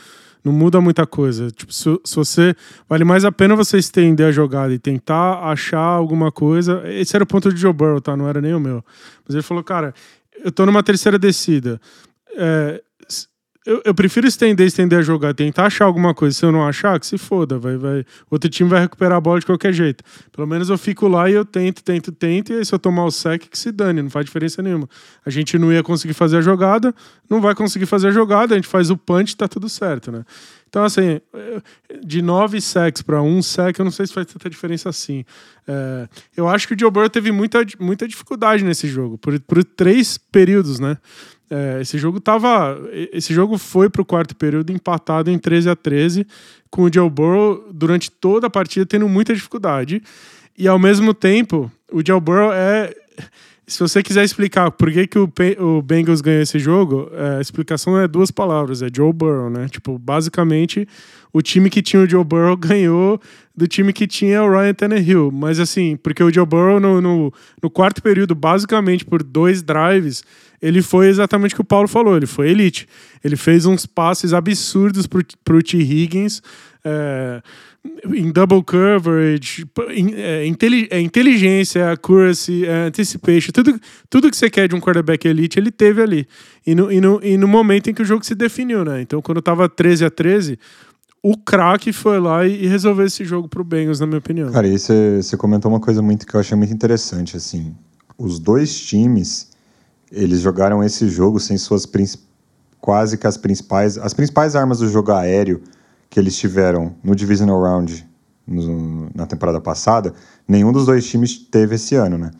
não muda muita coisa. Tipo, se, se você. Vale mais a pena você estender a jogada e tentar achar alguma coisa. Esse era o ponto de Joe Burrow, tá? Não era nem o meu. Mas ele falou, cara, eu tô numa terceira descida. É, eu, eu prefiro estender, estender a jogada, tentar achar alguma coisa. Se eu não achar, que se foda, vai, vai. Outro time vai recuperar a bola de qualquer jeito. Pelo menos eu fico lá e eu tento, tento, tento, e aí se eu tomar o sec, que se dane, não faz diferença nenhuma. A gente não ia conseguir fazer a jogada, não vai conseguir fazer a jogada, a gente faz o punch, tá tudo certo, né? Então, assim, de nove sacks para um sack, eu não sei se faz tanta diferença assim. É, eu acho que o Joe Burrow teve muita, muita dificuldade nesse jogo, por, por três períodos, né? É, esse jogo tava. Esse jogo foi pro quarto período empatado em 13 a 13 com o Joe Burrow durante toda a partida tendo muita dificuldade. E ao mesmo tempo, o Joe Burrow é. Se você quiser explicar por que, que o, o Bengals ganhou esse jogo, é, a explicação é duas palavras, é Joe Burrow, né? Tipo, basicamente, o time que tinha o Joe Burrow ganhou do time que tinha o Ryan Tannehill. Mas assim, porque o Joe Burrow no, no, no quarto período, basicamente por dois drives, ele foi exatamente o que o Paulo falou, ele foi elite. Ele fez uns passes absurdos pro, pro T. Higgins, é, em double coverage, é, é, inteligência, accuracy, é anticipation, tudo, tudo que você quer de um quarterback elite, ele teve ali. E no, e, no, e no momento em que o jogo se definiu, né? Então, quando tava 13 a 13 o craque foi lá e, e resolveu esse jogo pro Bengals, na minha opinião. Cara, e você comentou uma coisa muito que eu achei muito interessante, assim. Os dois times, eles jogaram esse jogo sem suas quase que as principais, as principais armas do jogo aéreo que eles tiveram no Divisional Round no, na temporada passada, nenhum dos dois times teve esse ano, né?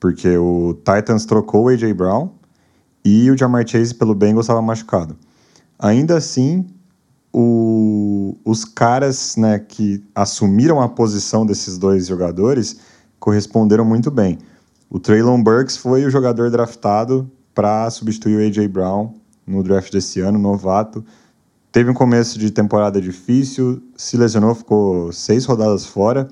Porque o Titans trocou o A.J. Brown e o Jamar Chase pelo Bengals estava machucado. Ainda assim, o, os caras né, que assumiram a posição desses dois jogadores corresponderam muito bem. O Traylon Burks foi o jogador draftado para substituir o A.J. Brown no draft desse ano, novato. Teve um começo de temporada difícil, se lesionou, ficou seis rodadas fora.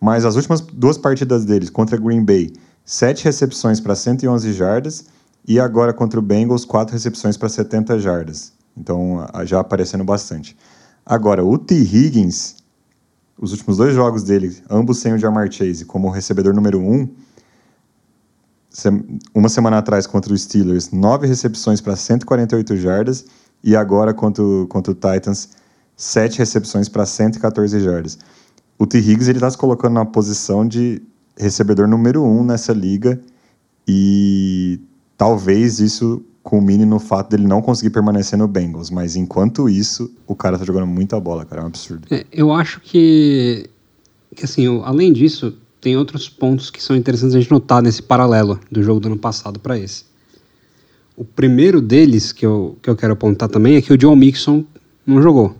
Mas as últimas duas partidas deles contra Green Bay, sete recepções para 111 jardas. E agora contra o Bengals, quatro recepções para 70 jardas. Então, já aparecendo bastante. Agora, o T. Higgins, os últimos dois jogos dele, ambos sem o Jamar Chase, como recebedor número um, uma semana atrás contra o Steelers, nove recepções para 148 jardas, e agora contra o, contra o Titans, sete recepções para 114 jardas. O T. Higgins está se colocando na posição de recebedor número um nessa liga, e talvez isso culmine no fato dele não conseguir permanecer no Bengals. Mas enquanto isso, o cara tá jogando muita bola, cara. É um absurdo. É, eu acho que, que assim, eu, além disso, tem outros pontos que são interessantes a gente notar nesse paralelo do jogo do ano passado para esse. O primeiro deles que eu, que eu quero apontar também é que o John Mixon não jogou.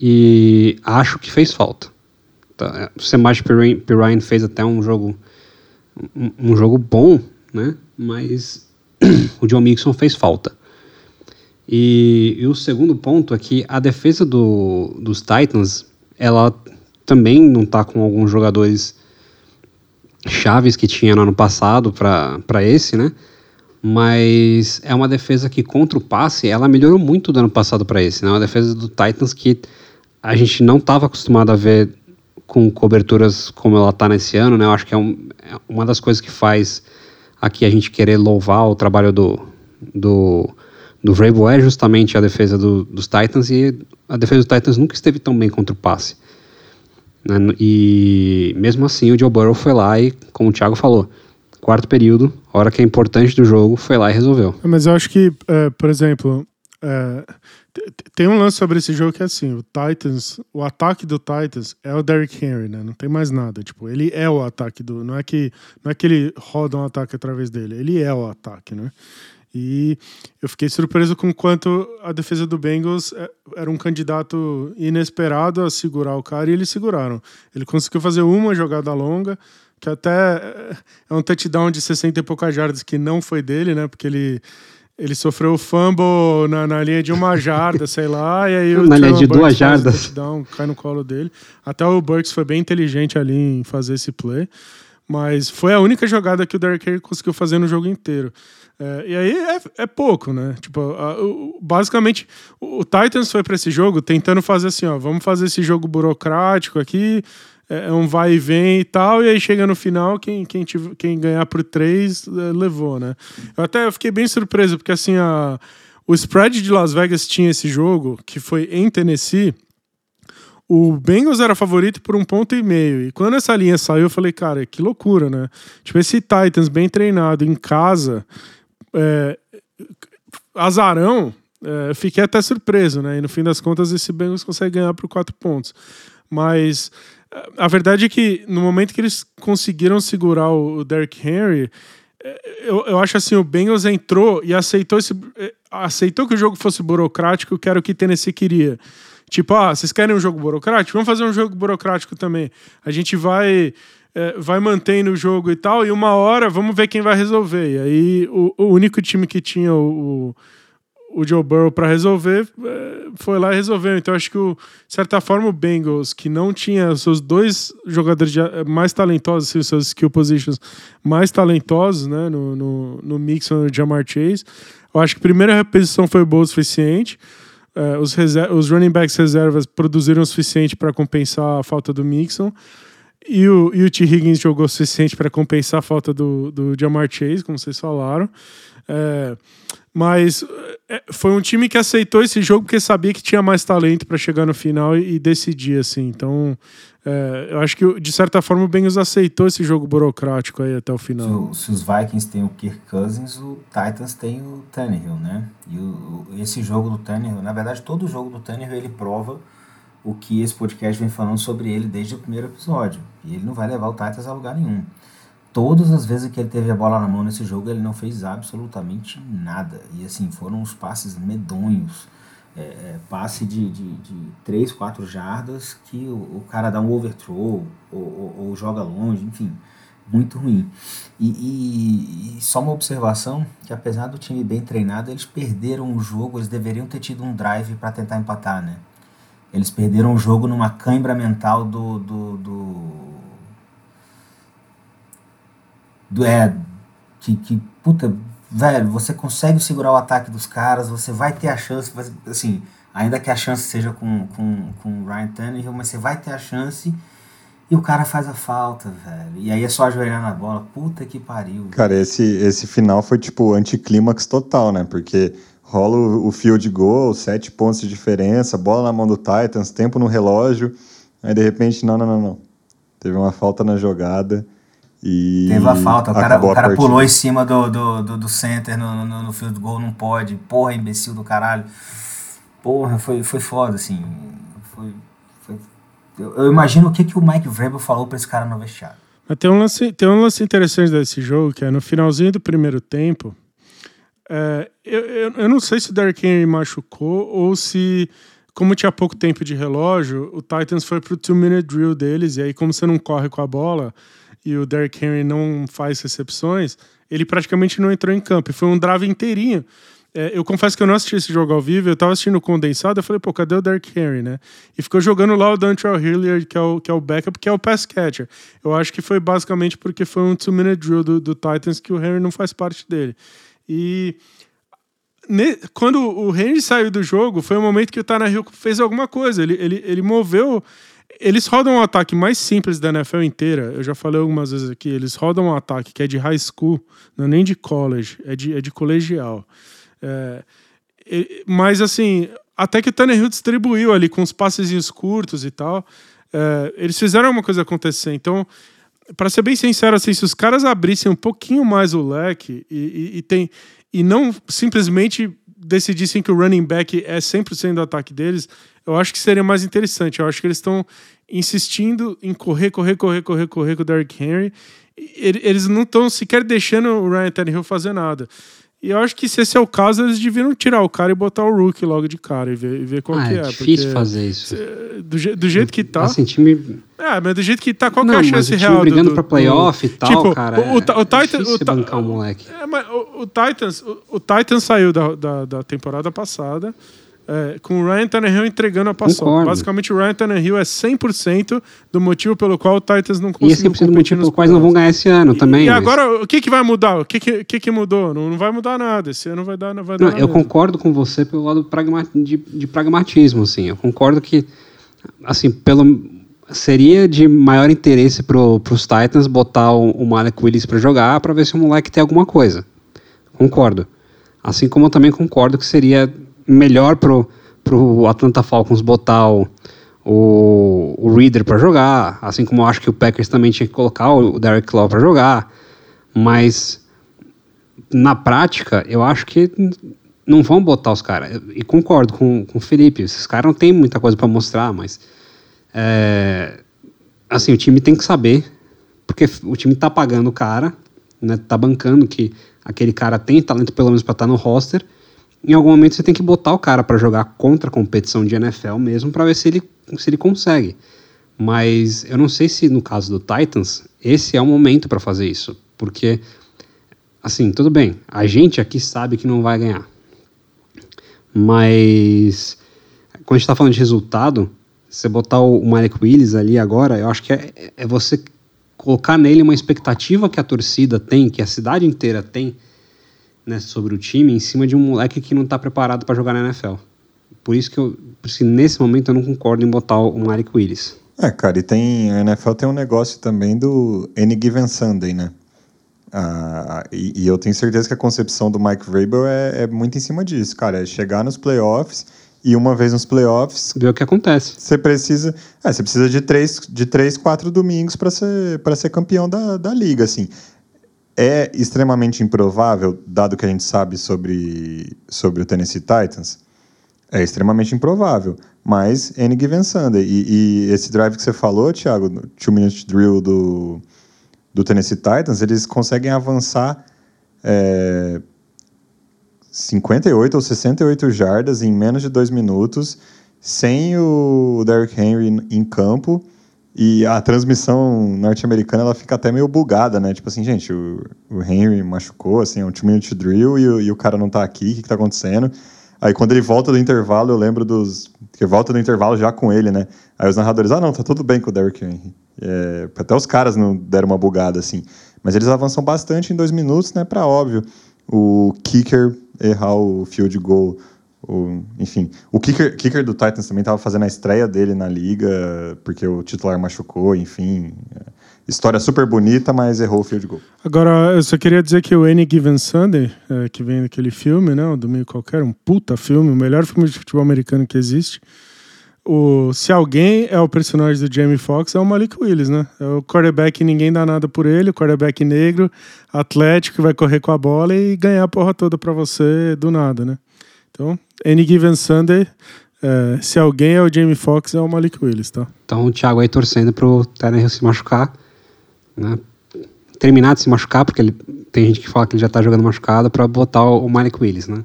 E acho que fez falta. Tá? O Semaj Pirine fez até um jogo um, um jogo bom, né? Mas o John Mixon fez falta. E, e, o segundo ponto é que a defesa do, dos Titans, ela também não está com alguns jogadores chaves que tinha no ano passado para esse, né? Mas é uma defesa que contra o passe, ela melhorou muito do ano passado para esse, né? É uma defesa do Titans que a gente não estava acostumado a ver com coberturas como ela está nesse ano, né? Eu acho que é, um, é uma das coisas que faz aqui a gente querer louvar o trabalho do, do, do Vrabel é justamente a defesa do, dos Titans e a defesa dos Titans nunca esteve tão bem contra o passe. Né? E mesmo assim o Joe Burrow foi lá e, como o Thiago falou, quarto período, hora que é importante do jogo, foi lá e resolveu. Mas eu acho que, é, por exemplo, é, tem um lance sobre esse jogo que é assim, o Titans, o ataque do Titans é o Derrick Henry, né? Não tem mais nada, tipo, ele é o ataque do, não é que não é que ele roda um ataque através dele, ele é o ataque, né? E eu fiquei surpreso com quanto a defesa do Bengals é, era um candidato inesperado a segurar o cara e eles seguraram. Ele conseguiu fazer uma jogada longa, que até é, um touchdown de 60 e poucas jardas que não foi dele, né? Porque ele ele sofreu o fumble na, na linha de uma jarda, sei lá, e aí o Na linha de duas jardas. Touchdown, cai no colo dele. Até o Burks foi bem inteligente ali em fazer esse play. Mas foi a única jogada que o Derrick Henry conseguiu fazer no jogo inteiro. É, e aí é, é, pouco, né? Tipo, a, o, basicamente, o, o Titans foi para esse jogo tentando fazer assim, ó, vamos fazer esse jogo burocrático aqui, é, é um vai e vem e tal, e aí chega no final, quem, quem, tive, quem ganhar por três é, levou, né? Eu até fiquei bem surpreso, porque assim, a, o spread de Las Vegas tinha esse jogo, que foi em Tennessee. O Bengals era favorito por um ponto e meio. E quando essa linha saiu, eu falei, cara, que loucura, né? Tipo, esse Titans bem treinado em casa, é, azarão, é, fiquei até surpreso, né? E no fim das contas, esse Bengals consegue ganhar por quatro pontos. Mas a verdade é que no momento que eles conseguiram segurar o Derrick Henry, é, eu, eu acho assim, o Bengals entrou e aceitou, esse, é, aceitou que o jogo fosse burocrático, que era o que Tennessee queria. Tipo, ah, vocês querem um jogo burocrático? Vamos fazer um jogo burocrático também. A gente vai é, vai mantendo o jogo e tal, e uma hora vamos ver quem vai resolver. E aí o, o único time que tinha o, o Joe Burrow para resolver, é, foi lá e resolveu. Então acho que, de certa forma, o Bengals, que não tinha os seus dois jogadores mais talentosos, assim, os seus skill positions mais talentosos, né, no, no, no Mixon e no Jamar Chase, eu acho que a primeira repetição foi boa o suficiente. é, os, os running backs reservas produziram o suficiente para compensar a falta do Mixon. E o, e o T. Higgins jogou o suficiente para compensar a falta do, do Jamar Chase, como vocês falaram. É, mas é, foi um time que aceitou esse jogo porque sabia que tinha mais talento para chegar no final e, e, decidir, assim. Então, é, eu acho que, de certa forma, o Bengals aceitou esse jogo burocrático aí até o final. Se, se, os Vikings têm o Kirk Cousins, o Titans tem o Tannehill, né? E o, esse jogo do Tannehill, na verdade, todo jogo do Tannehill, ele prova o que esse podcast vem falando sobre ele desde o primeiro episódio. E ele não vai levar o Titans a lugar nenhum. Todas as vezes que ele teve a bola na mão nesse jogo, ele não fez absolutamente nada. E assim, foram os passes medonhos. É, é, passe de, de, de 3, 4 jardas que o, o, cara dá um overthrow ou, ou, ou, joga longe, enfim, muito ruim. E, e, e, só uma observação, que apesar do time bem treinado, eles perderam o jogo, eles deveriam ter tido um drive para tentar empatar, né? Eles perderam o jogo numa cãibra mental do. do, do, do é. Que, que, puta, velho, você consegue segurar o ataque dos caras, você vai ter a chance, assim, ainda que a chance seja com, com, com o Ryan Tannehill, mas você vai ter a chance e o cara faz a falta, velho. E aí é só ajoelhar na bola. Puta que pariu. Cara, esse, esse final foi tipo anticlímax total, né? Porque rola o, o field goal, sete pontos de diferença, bola na mão do Titans, tempo no relógio, aí de repente, não, não, não, não. Teve uma falta na jogada e. Teve a falta, o cara, o cara pulou em cima do, do, do, do center no, no, no, field goal, não pode. Porra, imbecil do caralho. Porra, foi, foi foda, assim. Foi, foi... Eu, eu, imagino o que, que o Mike Vrabel falou pra esse cara no vestiário. Mas tem um, lance, tem um lance interessante desse jogo, que é no finalzinho do primeiro tempo, é, eu, eu, eu, não sei se o Derrick Henry machucou ou se, como tinha pouco tempo de relógio, o Titans foi pro two-minute drill deles, e aí, como você não corre com a bola e o Derrick Henry não faz recepções, ele praticamente não entrou em campo. Foi um drive inteirinho. É, eu confesso que eu não assisti esse jogo ao vivo, eu tava assistindo condensado, eu falei, pô, cadê o Derrick Henry, né? E ficou jogando lá o Dontrell Hilliard, que é o, que é o backup, que é o pass catcher. Eu acho que foi basicamente porque foi um two-minute drill do, do Titans que o Henry não faz parte dele. E quando o Henry saiu do jogo, foi o momento que o Tannehill fez alguma coisa. Ele, ele, ele moveu. Eles rodam um ataque mais simples da NFL inteira. Eu já falei algumas vezes aqui. Eles rodam um ataque que é de high school, não é nem de college, é de, é de colegial. É, mas assim, até que o Tannehill distribuiu ali com os passezinhos curtos e tal. É, eles fizeram alguma coisa acontecer. Então, para ser bem sincero, assim, se os caras abrissem um pouquinho mais o leque e, e, e, tem, e não simplesmente decidissem que o running back é 100% do ataque deles, eu acho que seria mais interessante. Eu acho que eles estão insistindo em correr, correr, correr, correr, correr com o Derrick Henry. Eles não estão sequer deixando o Ryan Tannehill fazer nada. E eu acho que se esse é o caso, eles deviam tirar o cara e botar o Rookie logo de cara e ver, e ver qual ah, que é. É difícil fazer isso. Do, do jeito que tá. Assim, time. É, mas do jeito que tá, qual não, que é a chance real? Brigando do, pra playoff do, e tal, tipo, cara. O, o, é, o, Titan, o, bancar o moleque. É, mas o, o Titans, o, o Titans saiu da, da, da temporada passada é, com o Ryan Tannehill entregando a paçoca. Basicamente, o Ryan Tannehill é 100% do motivo pelo qual o Titans não conseguiu competir do motivo pelos quais não vão ganhar esse ano também. E, mas... agora, o que, que vai mudar? O que, que, que, que mudou? Não, não vai mudar nada. Esse ano vai dar, não vai dar não, Eu concordo com você pelo lado de, de pragmatismo, assim. Eu concordo que, assim, pelo seria de maior interesse para os Titans botar o, o Malek Willis para jogar para ver se o moleque tem alguma coisa. Concordo. Assim como eu também concordo que seria melhor pro, pro Atlanta Falcons botar o, o, Reader para jogar, assim como eu acho que o Packers também tinha que colocar o Derek Law para jogar, mas na prática eu acho que não vão botar os caras. E concordo com, com o Felipe, esses caras não tem muita coisa para mostrar, mas é, assim, o time tem que saber, porque o time tá pagando o cara, né, tá bancando que aquele cara tem talento pelo menos para estar tá no roster, em algum momento você tem que botar o cara para jogar contra a competição de NFL mesmo para ver se ele, se ele consegue. Mas eu não sei se no caso do Titans esse é o momento para fazer isso, porque assim, tudo bem, a gente aqui sabe que não vai ganhar. Mas quando a gente está falando de resultado, você botar o, Malik Willis ali agora, eu acho que é, é você colocar nele uma expectativa que a torcida tem, que a cidade inteira tem, né, sobre o time em cima de um moleque que não está preparado para jogar na NFL. Por isso que, eu, isso nesse momento eu não concordo em botar o Malik Willis. É, cara, e tem. A NFL tem um negócio também do Any Given Sunday, né? Ah, e, e, eu tenho certeza que a concepção do Mike Vrabel é, é, muito em cima disso, cara. É chegar nos playoffs e uma vez nos playoffs. Ver o que acontece. Você precisa. É, você precisa de três, de três quatro domingos para ser, ser campeão da, da liga, assim. É extremamente improvável, dado que a gente sabe sobre, sobre o Tennessee Titans. É extremamente improvável. Mas Any Given Sunday. E, e esse drive que você falou, Thiago, two minute drill do, do Tennessee Titans, eles conseguem avançar é, 58 ou 68 jardas em menos de dois minutos, sem o Derrick Henry em campo. E a transmissão norte-americana ela fica até meio bugada, né? Tipo assim, gente, o, o Henry machucou, assim, é um two-minute drill e, e, o cara não tá aqui, o que, que tá acontecendo? Aí quando ele volta do intervalo, eu lembro dos. Que volta do intervalo já com ele, né? Aí os narradores, ah, não, tá tudo bem com o Derrick Henry. É, até os caras não deram uma bugada, assim. Mas eles avançam bastante em dois minutos, né? Pra óbvio. O kicker errar o field goal. O, enfim, o kicker, kicker do Titans também estava fazendo a estreia dele na liga, porque o titular machucou, enfim. História super bonita, mas errou o field goal. Agora, eu só queria dizer que o Any Given Sunday, é, que vem daquele filme, né? O Domingo Qualquer, um puta filme, o melhor filme de futebol americano que existe. O, se alguém é o personagem do Jamie Foxx, é o Malik Willis, né? É o quarterback ninguém dá nada por ele, o quarterback negro, atlético, que vai correr com a bola e ganhar a porra toda pra você do nada, né? Então, Any Given Sunday, é, se alguém é o Jamie Foxx, é o Malik Willis, tá? Então o Thiago aí torcendo pro Tannehill se machucar né? terminar de se machucar, porque ele, tem gente que fala que ele já está jogando machucado, para botar o, o Malik Willis, né?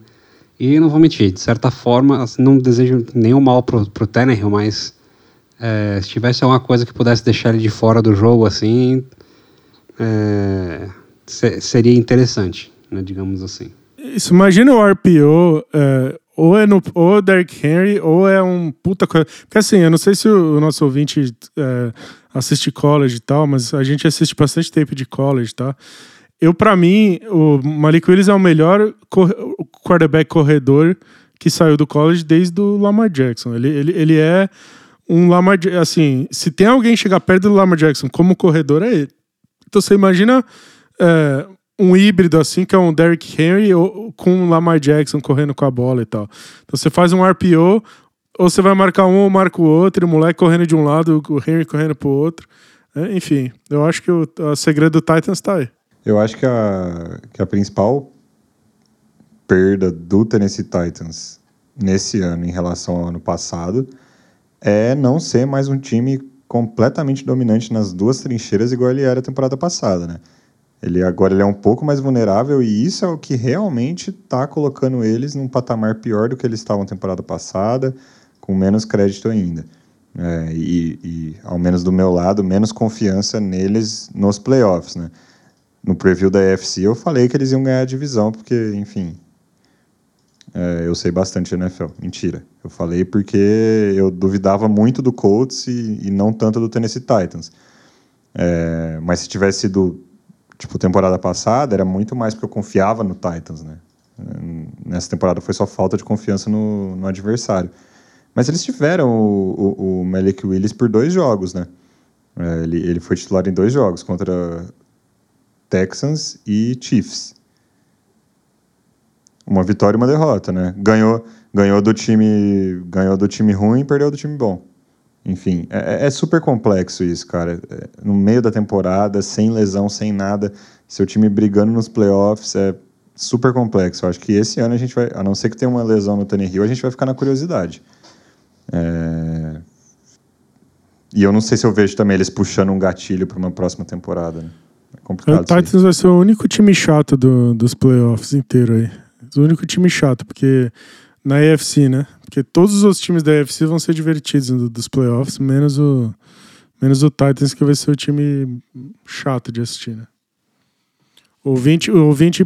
E não vou mentir, de certa forma, não desejo nenhum mal pro, pro Tannehill, mas é, se tivesse alguma coisa que pudesse deixar ele de fora do jogo, assim, é, seria interessante, né, digamos assim. Isso, imagina o RPO, é, ou é no ou é Derrick Henry, ou é um puta coisa. Porque assim, eu não sei se o, nosso ouvinte é, assiste college e tal, mas a gente assiste bastante tempo de college, tá? Eu, para mim, o Malik Willis é o melhor quarterback corredor que saiu do college desde o Lamar Jackson. Ele, ele, ele é um Lamar... Assim, se tem alguém chegar perto do Lamar Jackson como corredor, é ele. Então você imagina é, um híbrido assim, que é um Derrick Henry com o Lamar Jackson correndo com a bola e tal. Então você faz um RPO, ou você vai marcar um ou marca o outro, o moleque correndo de um lado, o Henry correndo pro outro. É, enfim, eu acho que o, o segredo do Titans tá aí. Eu acho que a, que a principal perda do Tennessee Titans nesse ano em relação ao ano passado é não ser mais um time completamente dominante nas duas trincheiras igual ele era a temporada passada, né? Ele agora ele é um pouco mais vulnerável e isso é o que realmente está colocando eles num patamar pior do que eles estavam temporada passada com menos crédito ainda. É, e, e, ao menos do meu lado, menos confiança neles nos playoffs, né? No preview da AFC eu falei que eles iam ganhar a divisão, porque, enfim, é, eu sei bastante de NFL. Mentira. Eu falei porque eu duvidava muito do Colts e, e não tanto do Tennessee Titans. É, mas se tivesse sido, tipo, temporada passada, era muito mais porque eu confiava no Titans, né? Nessa temporada foi só falta de confiança no, no adversário. Mas eles tiveram o, o, o Malik Willis por dois jogos, né? É, ele, ele foi titular em dois jogos, contra Texans e Chiefs. Uma vitória e uma derrota, né? Ganhou, ganhou do time, ganhou do time ruim e perdeu do time bom. Enfim, é, é, é super complexo isso, cara. É, no meio da temporada, sem lesão, sem nada, seu time brigando nos playoffs é super complexo. Eu acho que esse ano a gente vai, a não ser que tenha uma lesão no Hill, a gente vai ficar na curiosidade. É... E eu não sei se eu vejo também eles puxando um gatilho para uma próxima temporada. Né? É complicado. O Titans vai ser o único time chato do, dos playoffs inteiro aí. O único time chato, porque na AFC, né? Porque todos os times da AFC vão ser divertidos dos playoffs, menos o, menos o Titans, que vai ser o time chato de assistir, né? O ouvinte, o ouvinte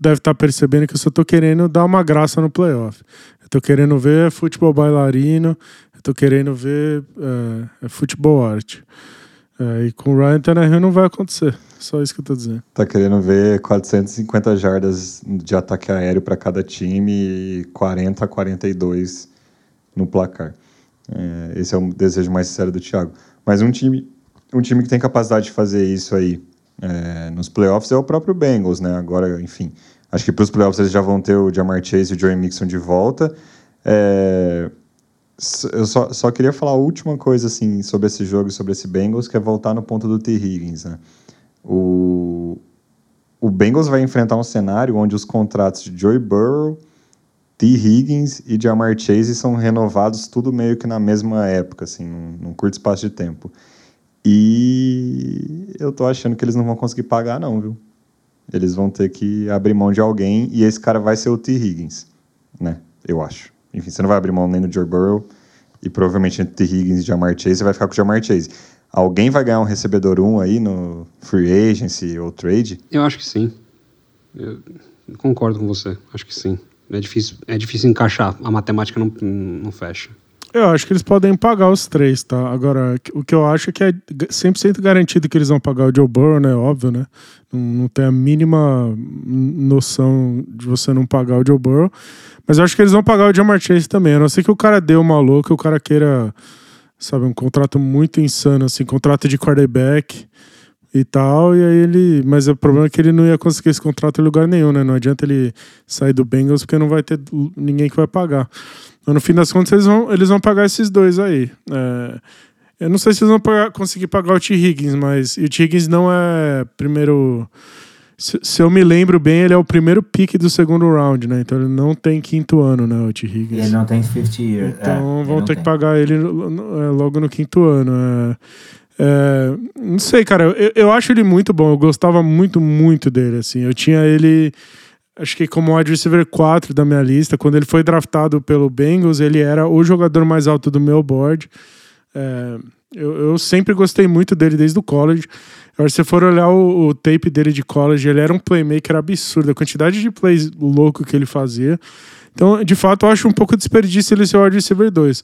deve estar tá percebendo que eu só tô querendo dar uma graça no playoff. Eu tô querendo ver futebol bailarino, eu tô querendo ver é, é futebol arte. É, e com o Ryan Tannehill não vai acontecer. Só isso que eu tô dizendo. Tá querendo ver 450 jardas de ataque aéreo para cada time e 40 a 42 no placar. É, esse é o desejo mais sincero do Thiago. Mas um time, um time que tem capacidade de fazer isso aí é, nos playoffs é o próprio Bengals, né? Agora, enfim, acho que para os playoffs eles já vão ter o Jamar Chase e o Joey Mixon de volta. É, eu só, só queria falar a última coisa assim sobre esse jogo e sobre esse Bengals, que é voltar no ponto do T. Higgins, né? O, o Bengals vai enfrentar um cenário onde os contratos de Joey Burrow, T. Higgins e Jamar Chase são renovados tudo meio que na mesma época, assim, num, num curto espaço de tempo. E eu tô achando que eles não vão conseguir pagar, não, viu? Eles vão ter que abrir mão de alguém e esse cara vai ser o T. Higgins, né? Eu acho. Enfim, você não vai abrir mão nem do Joe Burrow e provavelmente entre T. Higgins e Jamar Chase, você vai ficar com o Jamar Chase. Alguém vai ganhar um recebedor 1 aí no free agency ou trade? Eu acho que sim. Eu concordo com você. Acho que sim. É difícil, é difícil encaixar. A matemática não, não fecha. Eu acho que eles podem pagar os três, tá? Agora, o que eu acho é que é 100% garantido que eles vão pagar o Joe Burrow, né? Óbvio, né? Não, não tem a mínima noção de você não pagar o Joe Burrow. Mas eu acho que eles vão pagar o Jamar Chase também. A não ser que o cara dê uma louca, o cara queira, sabe, um contrato muito insano, assim, contrato de quarterback e tal, e aí ele. Mas o problema é que ele não ia conseguir esse contrato em lugar nenhum, né? Não adianta ele sair do Bengals porque não vai ter ninguém que vai pagar. Mas no fim das contas, eles vão, eles vão pagar esses dois aí. É, eu não sei se eles vão pagar, conseguir pagar o T. Higgins, mas. E o T. Higgins não é primeiro. Se, se, eu me lembro bem, ele é o primeiro pick do segundo round, né? Então ele não tem quinto ano, né, o T. Higgins. Ele não tem 50 years. Então é, vão ter tem. que pagar ele é, logo no quinto ano. É, é, não sei, cara. Eu, eu acho ele muito bom. Eu gostava muito, muito dele, assim. Eu tinha ele acho que como wide receiver 4 da minha lista, quando ele foi draftado pelo Bengals, ele era o jogador mais alto do meu board. É, eu, eu, sempre gostei muito dele desde o college. Agora, se você for olhar o, o, tape dele de college, ele era um playmaker absurdo, a quantidade de plays louco que ele fazia. Então, de fato, eu acho um pouco desperdício ele ser o wide receiver 2.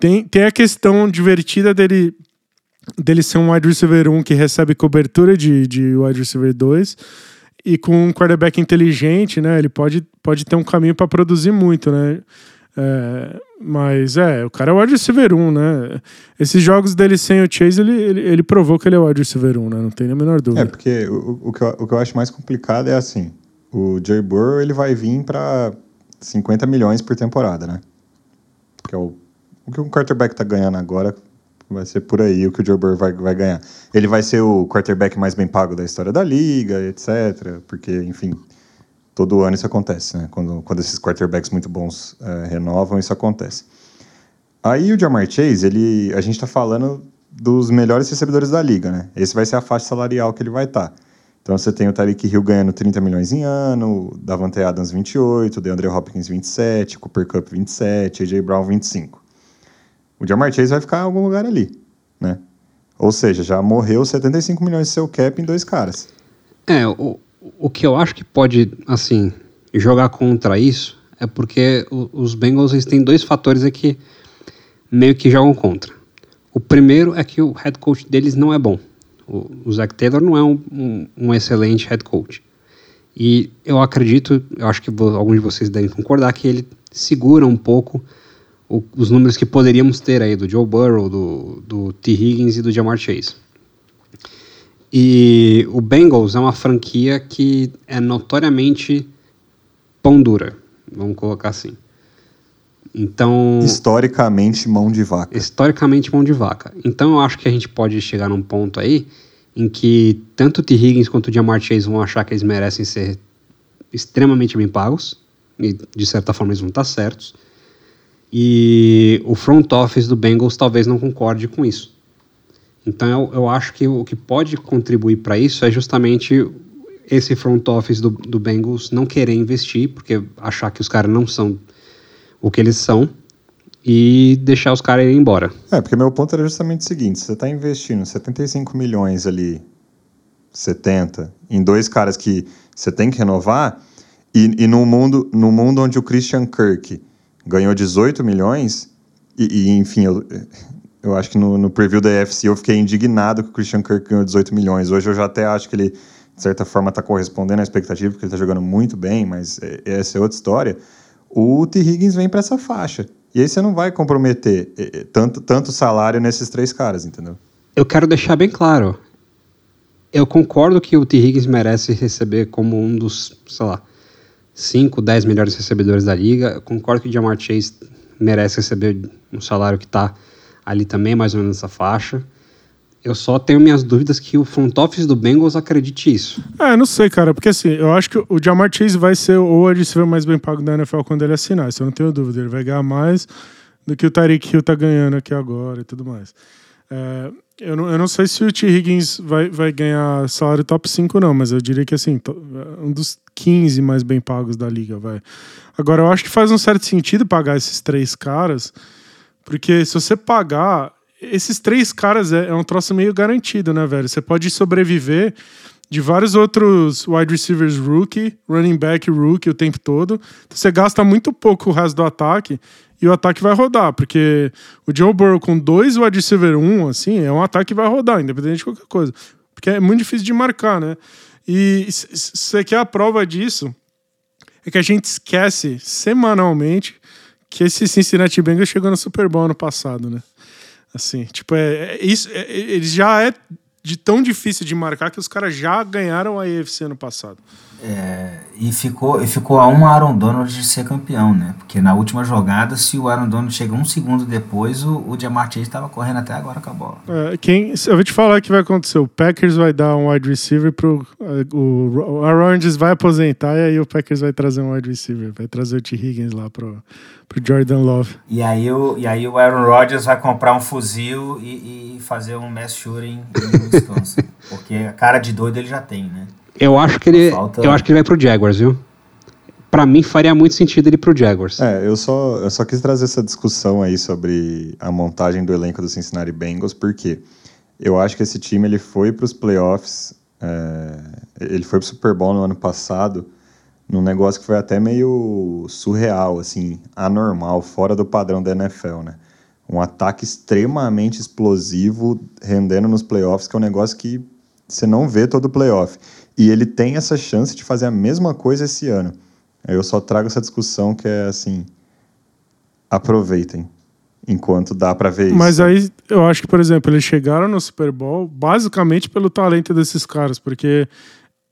Tem, tem a questão divertida dele, dele ser um wide receiver 1 que recebe cobertura de, de wide receiver 2 e com um quarterback inteligente, né, ele pode, pode ter um caminho para produzir muito, né? É, mas é, o cara é o wide receiver 1, né? Esses jogos dele sem o Chase, ele, ele, ele provou que ele é o wide receiver 1, né? Não tem a menor dúvida. É, porque o, o, que eu, o que eu acho mais complicado é assim: o Jay Burrow ele vai vir para 50 milhões por temporada, né? Que é o, o que um quarterback tá ganhando agora Vai ser por aí o que o Joe Burrow vai, vai ganhar. Ele vai ser o quarterback mais bem pago da história da liga, etc. Porque, enfim, todo ano isso acontece, né? Quando, quando esses quarterbacks muito bons é, renovam, isso acontece. Aí o Jamar Chase, ele, a gente está falando dos melhores recebedores da liga, né? Esse vai ser a faixa salarial que ele vai estar. Tá. Então você tem o Tariq Hill ganhando 30 milhões em ano, Davante Adams 28, DeAndre Hopkins 27, Cooper Cup 27, AJ Brown 25 o Jamar Chase vai ficar em algum lugar ali, né? Ou seja, já morreu 75 milhões de seu cap em dois caras. É, o, o que eu acho que pode, assim, jogar contra isso é porque os Bengals eles têm dois fatores aqui meio que jogam contra. O primeiro é que o head coach deles não é bom. O, Zach Taylor não é um, um, um, excelente head coach. E eu acredito, eu acho que alguns de vocês devem concordar, que ele segura um pouco o, os números que poderíamos ter aí do Joe Burrow, do, do T. Higgins e do Jamar Chase. E o Bengals é uma franquia que é notoriamente pão dura, vamos colocar assim. Então. Historicamente, mão de vaca. Historicamente, mão de vaca. Então, eu acho que a gente pode chegar num ponto aí em que tanto o T. Higgins quanto o Jamar Chase vão achar que eles merecem ser extremamente bem pagos, e de certa forma eles vão estar certos. E o front office do Bengals talvez não concorde com isso. Então eu, eu acho que o que pode contribuir para isso é justamente esse front office do, do Bengals não querer investir, porque achar que os caras não são o que eles são e deixar os caras irem embora. É, porque meu ponto era justamente o seguinte: você está investindo 75 milhões ali, 70, em dois caras que você tem que renovar, e, e no, mundo, no mundo onde o Christian Kirk ganhou 18 milhões, e, e enfim, eu, eu acho que no, no preview da EFC eu fiquei indignado que o Christian Kirk ganhou 18 milhões. Hoje eu já até acho que ele, de certa forma, está correspondendo à expectativa, porque ele está jogando muito bem, mas essa é outra história. o T. Higgins vem para essa faixa. E aí você não vai comprometer tanto, tanto salário nesses três caras, entendeu? Eu quero deixar bem claro. Eu concordo que o T. Higgins merece receber como um dos, sei lá, 5, 10 melhores recebedores da liga. Eu concordo que o Jamar Chase merece receber um salário que está ali também, mais ou menos nessa faixa. Eu só tenho minhas dúvidas que o front office do Bengals acredite isso. É, não sei, cara, porque assim, eu acho que o Jamar Chase vai ser o receiver mais bem pago da NFL quando ele assinar, isso eu não tenho dúvida. Ele vai ganhar mais do que o Tyreek Hill tá ganhando aqui agora e tudo mais. É, eu, não, eu não sei se o T. Higgins vai, vai ganhar salário top 5, não, mas eu diria que assim, um dos 15 mais bem pagos da liga, vai. Agora, eu acho que faz um certo sentido pagar esses três caras, porque se você pagar esses três caras é, é um troço meio garantido, né, velho? Você pode sobreviver de vários outros wide receivers rookie, running back rookie o tempo todo. Então, você gasta muito pouco o resto do ataque e o ataque vai rodar, porque o Joe Burrow com dois wide receiver um, assim, é um ataque que vai rodar, independente de qualquer coisa. Porque é muito difícil de marcar, né? E você quer a prova disso? É que a gente esquece semanalmente que esse Cincinnati Bengals chegou no Super Bowl ano passado, né? Assim, tipo, é, é isso, é, ele já é de tão difícil de marcar que os caras já ganharam a EFC ano passado. É, e ficou, e ficou a um Aaron Donald de ser campeão, né? Porque na última jogada, se o Aaron Donald chega um segundo depois, o, o Jamar Chase estava correndo até agora com a bola. É, quem, eu vou te falar o que vai acontecer. O Packers vai dar um wide receiver pro. O, o Aaron Rodgers vai aposentar e aí o Packers vai trazer um wide receiver. Vai trazer o T. Higgins lá pro, pro Jordan Love. E aí o, e aí o Aaron Rodgers vai comprar um fuzil e, e fazer um mass shooting no Wisconsin. porque a cara de doido ele já tem, né? Eu acho que ele, Falta... eu acho que ele vai pro Jaguars, viu? Para mim faria muito sentido ele ir pro Jaguars. É, eu só, eu só quis trazer essa discussão aí sobre a montagem do elenco do Cincinnati Bengals, porque eu acho que esse time ele foi para os playoffs, é, ele foi pro Super Bowl no ano passado, num negócio que foi até meio surreal, assim, anormal, fora do padrão da NFL, né? Um ataque extremamente explosivo, rendendo nos playoffs, que é um negócio que você não vê todo o playoff. E ele tem essa chance de fazer a mesma coisa esse ano. Eu só trago essa discussão que é assim: aproveitem enquanto dá para ver isso. Mas aí eu acho que, por exemplo, eles chegaram no Super Bowl basicamente pelo talento desses caras, porque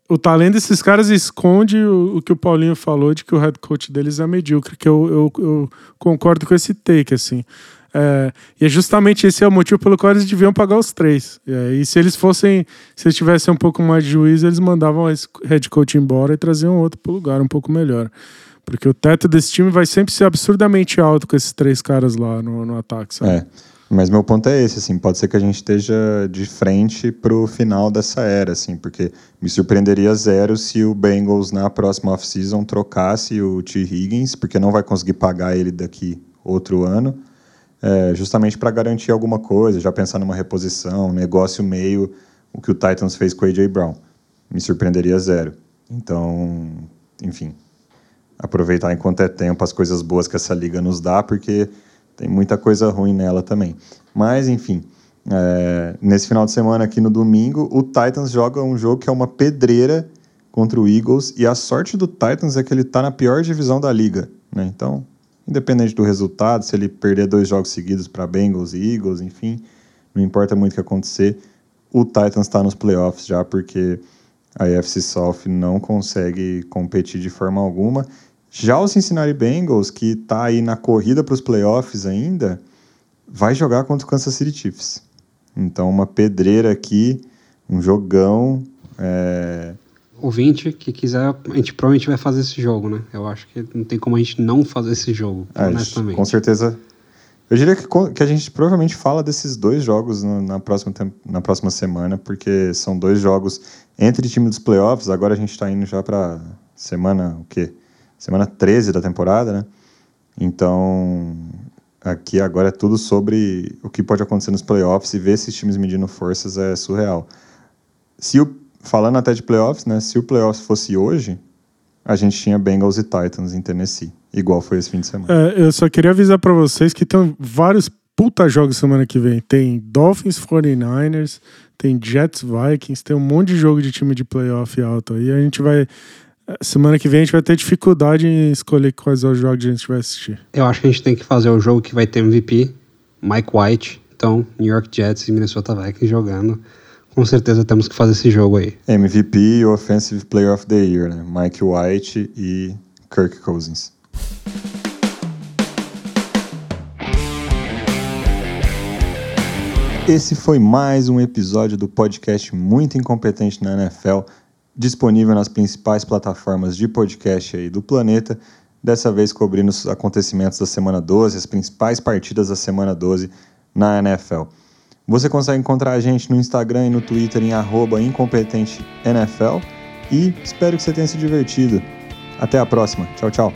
o talento desses caras esconde o, o, que o Paulinho falou de que o head coach deles é medíocre, que eu, eu, eu concordo com esse take, assim. É, e é justamente esse é o motivo pelo qual eles deviam pagar os três. E, se eles fossem, se eles tivessem um pouco mais de juízo, eles mandavam esse head coach embora e traziam outro para o lugar um pouco melhor. Porque o teto desse time vai sempre ser absurdamente alto com esses três caras lá no, no ataque, sabe? É. Mas meu ponto é esse, assim, pode ser que a gente esteja de frente pro final dessa era, assim, porque me surpreenderia zero se o Bengals na próxima off-season trocasse o T. Higgins, porque não vai conseguir pagar ele daqui outro ano, é, justamente para garantir alguma coisa, já pensar numa reposição, negócio meio, o que o Titans fez com o A.J. Brown. Me surpreenderia zero. Então, enfim, aproveitar enquanto é tempo as coisas boas que essa liga nos dá, porque tem muita coisa ruim nela também. Mas, enfim, é, nesse final de semana aqui no domingo, o Titans joga um jogo que é uma pedreira contra o Eagles, e a sorte do Titans é que ele está na pior divisão da liga. Né? Então, independente do resultado, se ele perder dois jogos seguidos para Bengals e Eagles, enfim, não importa muito o que acontecer, o Titans está nos playoffs já, porque a AFC South não consegue competir de forma alguma. Já o Cincinnati Bengals, que está aí na corrida para os playoffs ainda, vai jogar contra o Kansas City Chiefs. Então, uma pedreira aqui, um jogão. É ouvinte que quiser, a gente provavelmente vai fazer esse jogo, né? Eu acho que não tem como a gente não fazer esse jogo, é, honestamente. Com certeza. Eu diria que, que a gente provavelmente fala desses dois jogos no, na, próxima, na próxima semana, porque são dois jogos entre time dos playoffs. Agora a gente está indo já para semana, o quê? Semana 13 da temporada, né? Então, aqui agora é tudo sobre o que pode acontecer nos playoffs e ver esses times medindo forças é surreal. Se o falando até de playoffs, né? Se o playoffs fosse hoje, a gente tinha Bengals e Titans em Tennessee, igual foi esse fim de semana. É, eu só queria avisar para vocês que tem vários puta jogos semana que vem. Tem Dolphins 49ers, tem Jets Vikings, tem um monte de jogo de time de playoff alto aí. A gente vai Semana que vem a gente vai ter dificuldade em escolher quais os jogos a gente vai assistir. Eu acho que a gente tem que fazer o jogo que vai ter MVP, Mike White, então New York Jets e Minnesota Vikings jogando. Com certeza temos que fazer esse jogo aí. MVP e Offensive Player of the Year, né? Mike White e Kirk Cousins. Esse foi mais um episódio do podcast Muito Incompetente na NFL, disponível nas principais plataformas de podcast aí do planeta. Dessa vez cobrindo os acontecimentos da semana 12, as principais partidas da semana 12 na NFL. Você consegue encontrar a gente no Instagram e no Twitter em incompetenteNFL e espero que você tenha se divertido. Até a próxima. Tchau, tchau.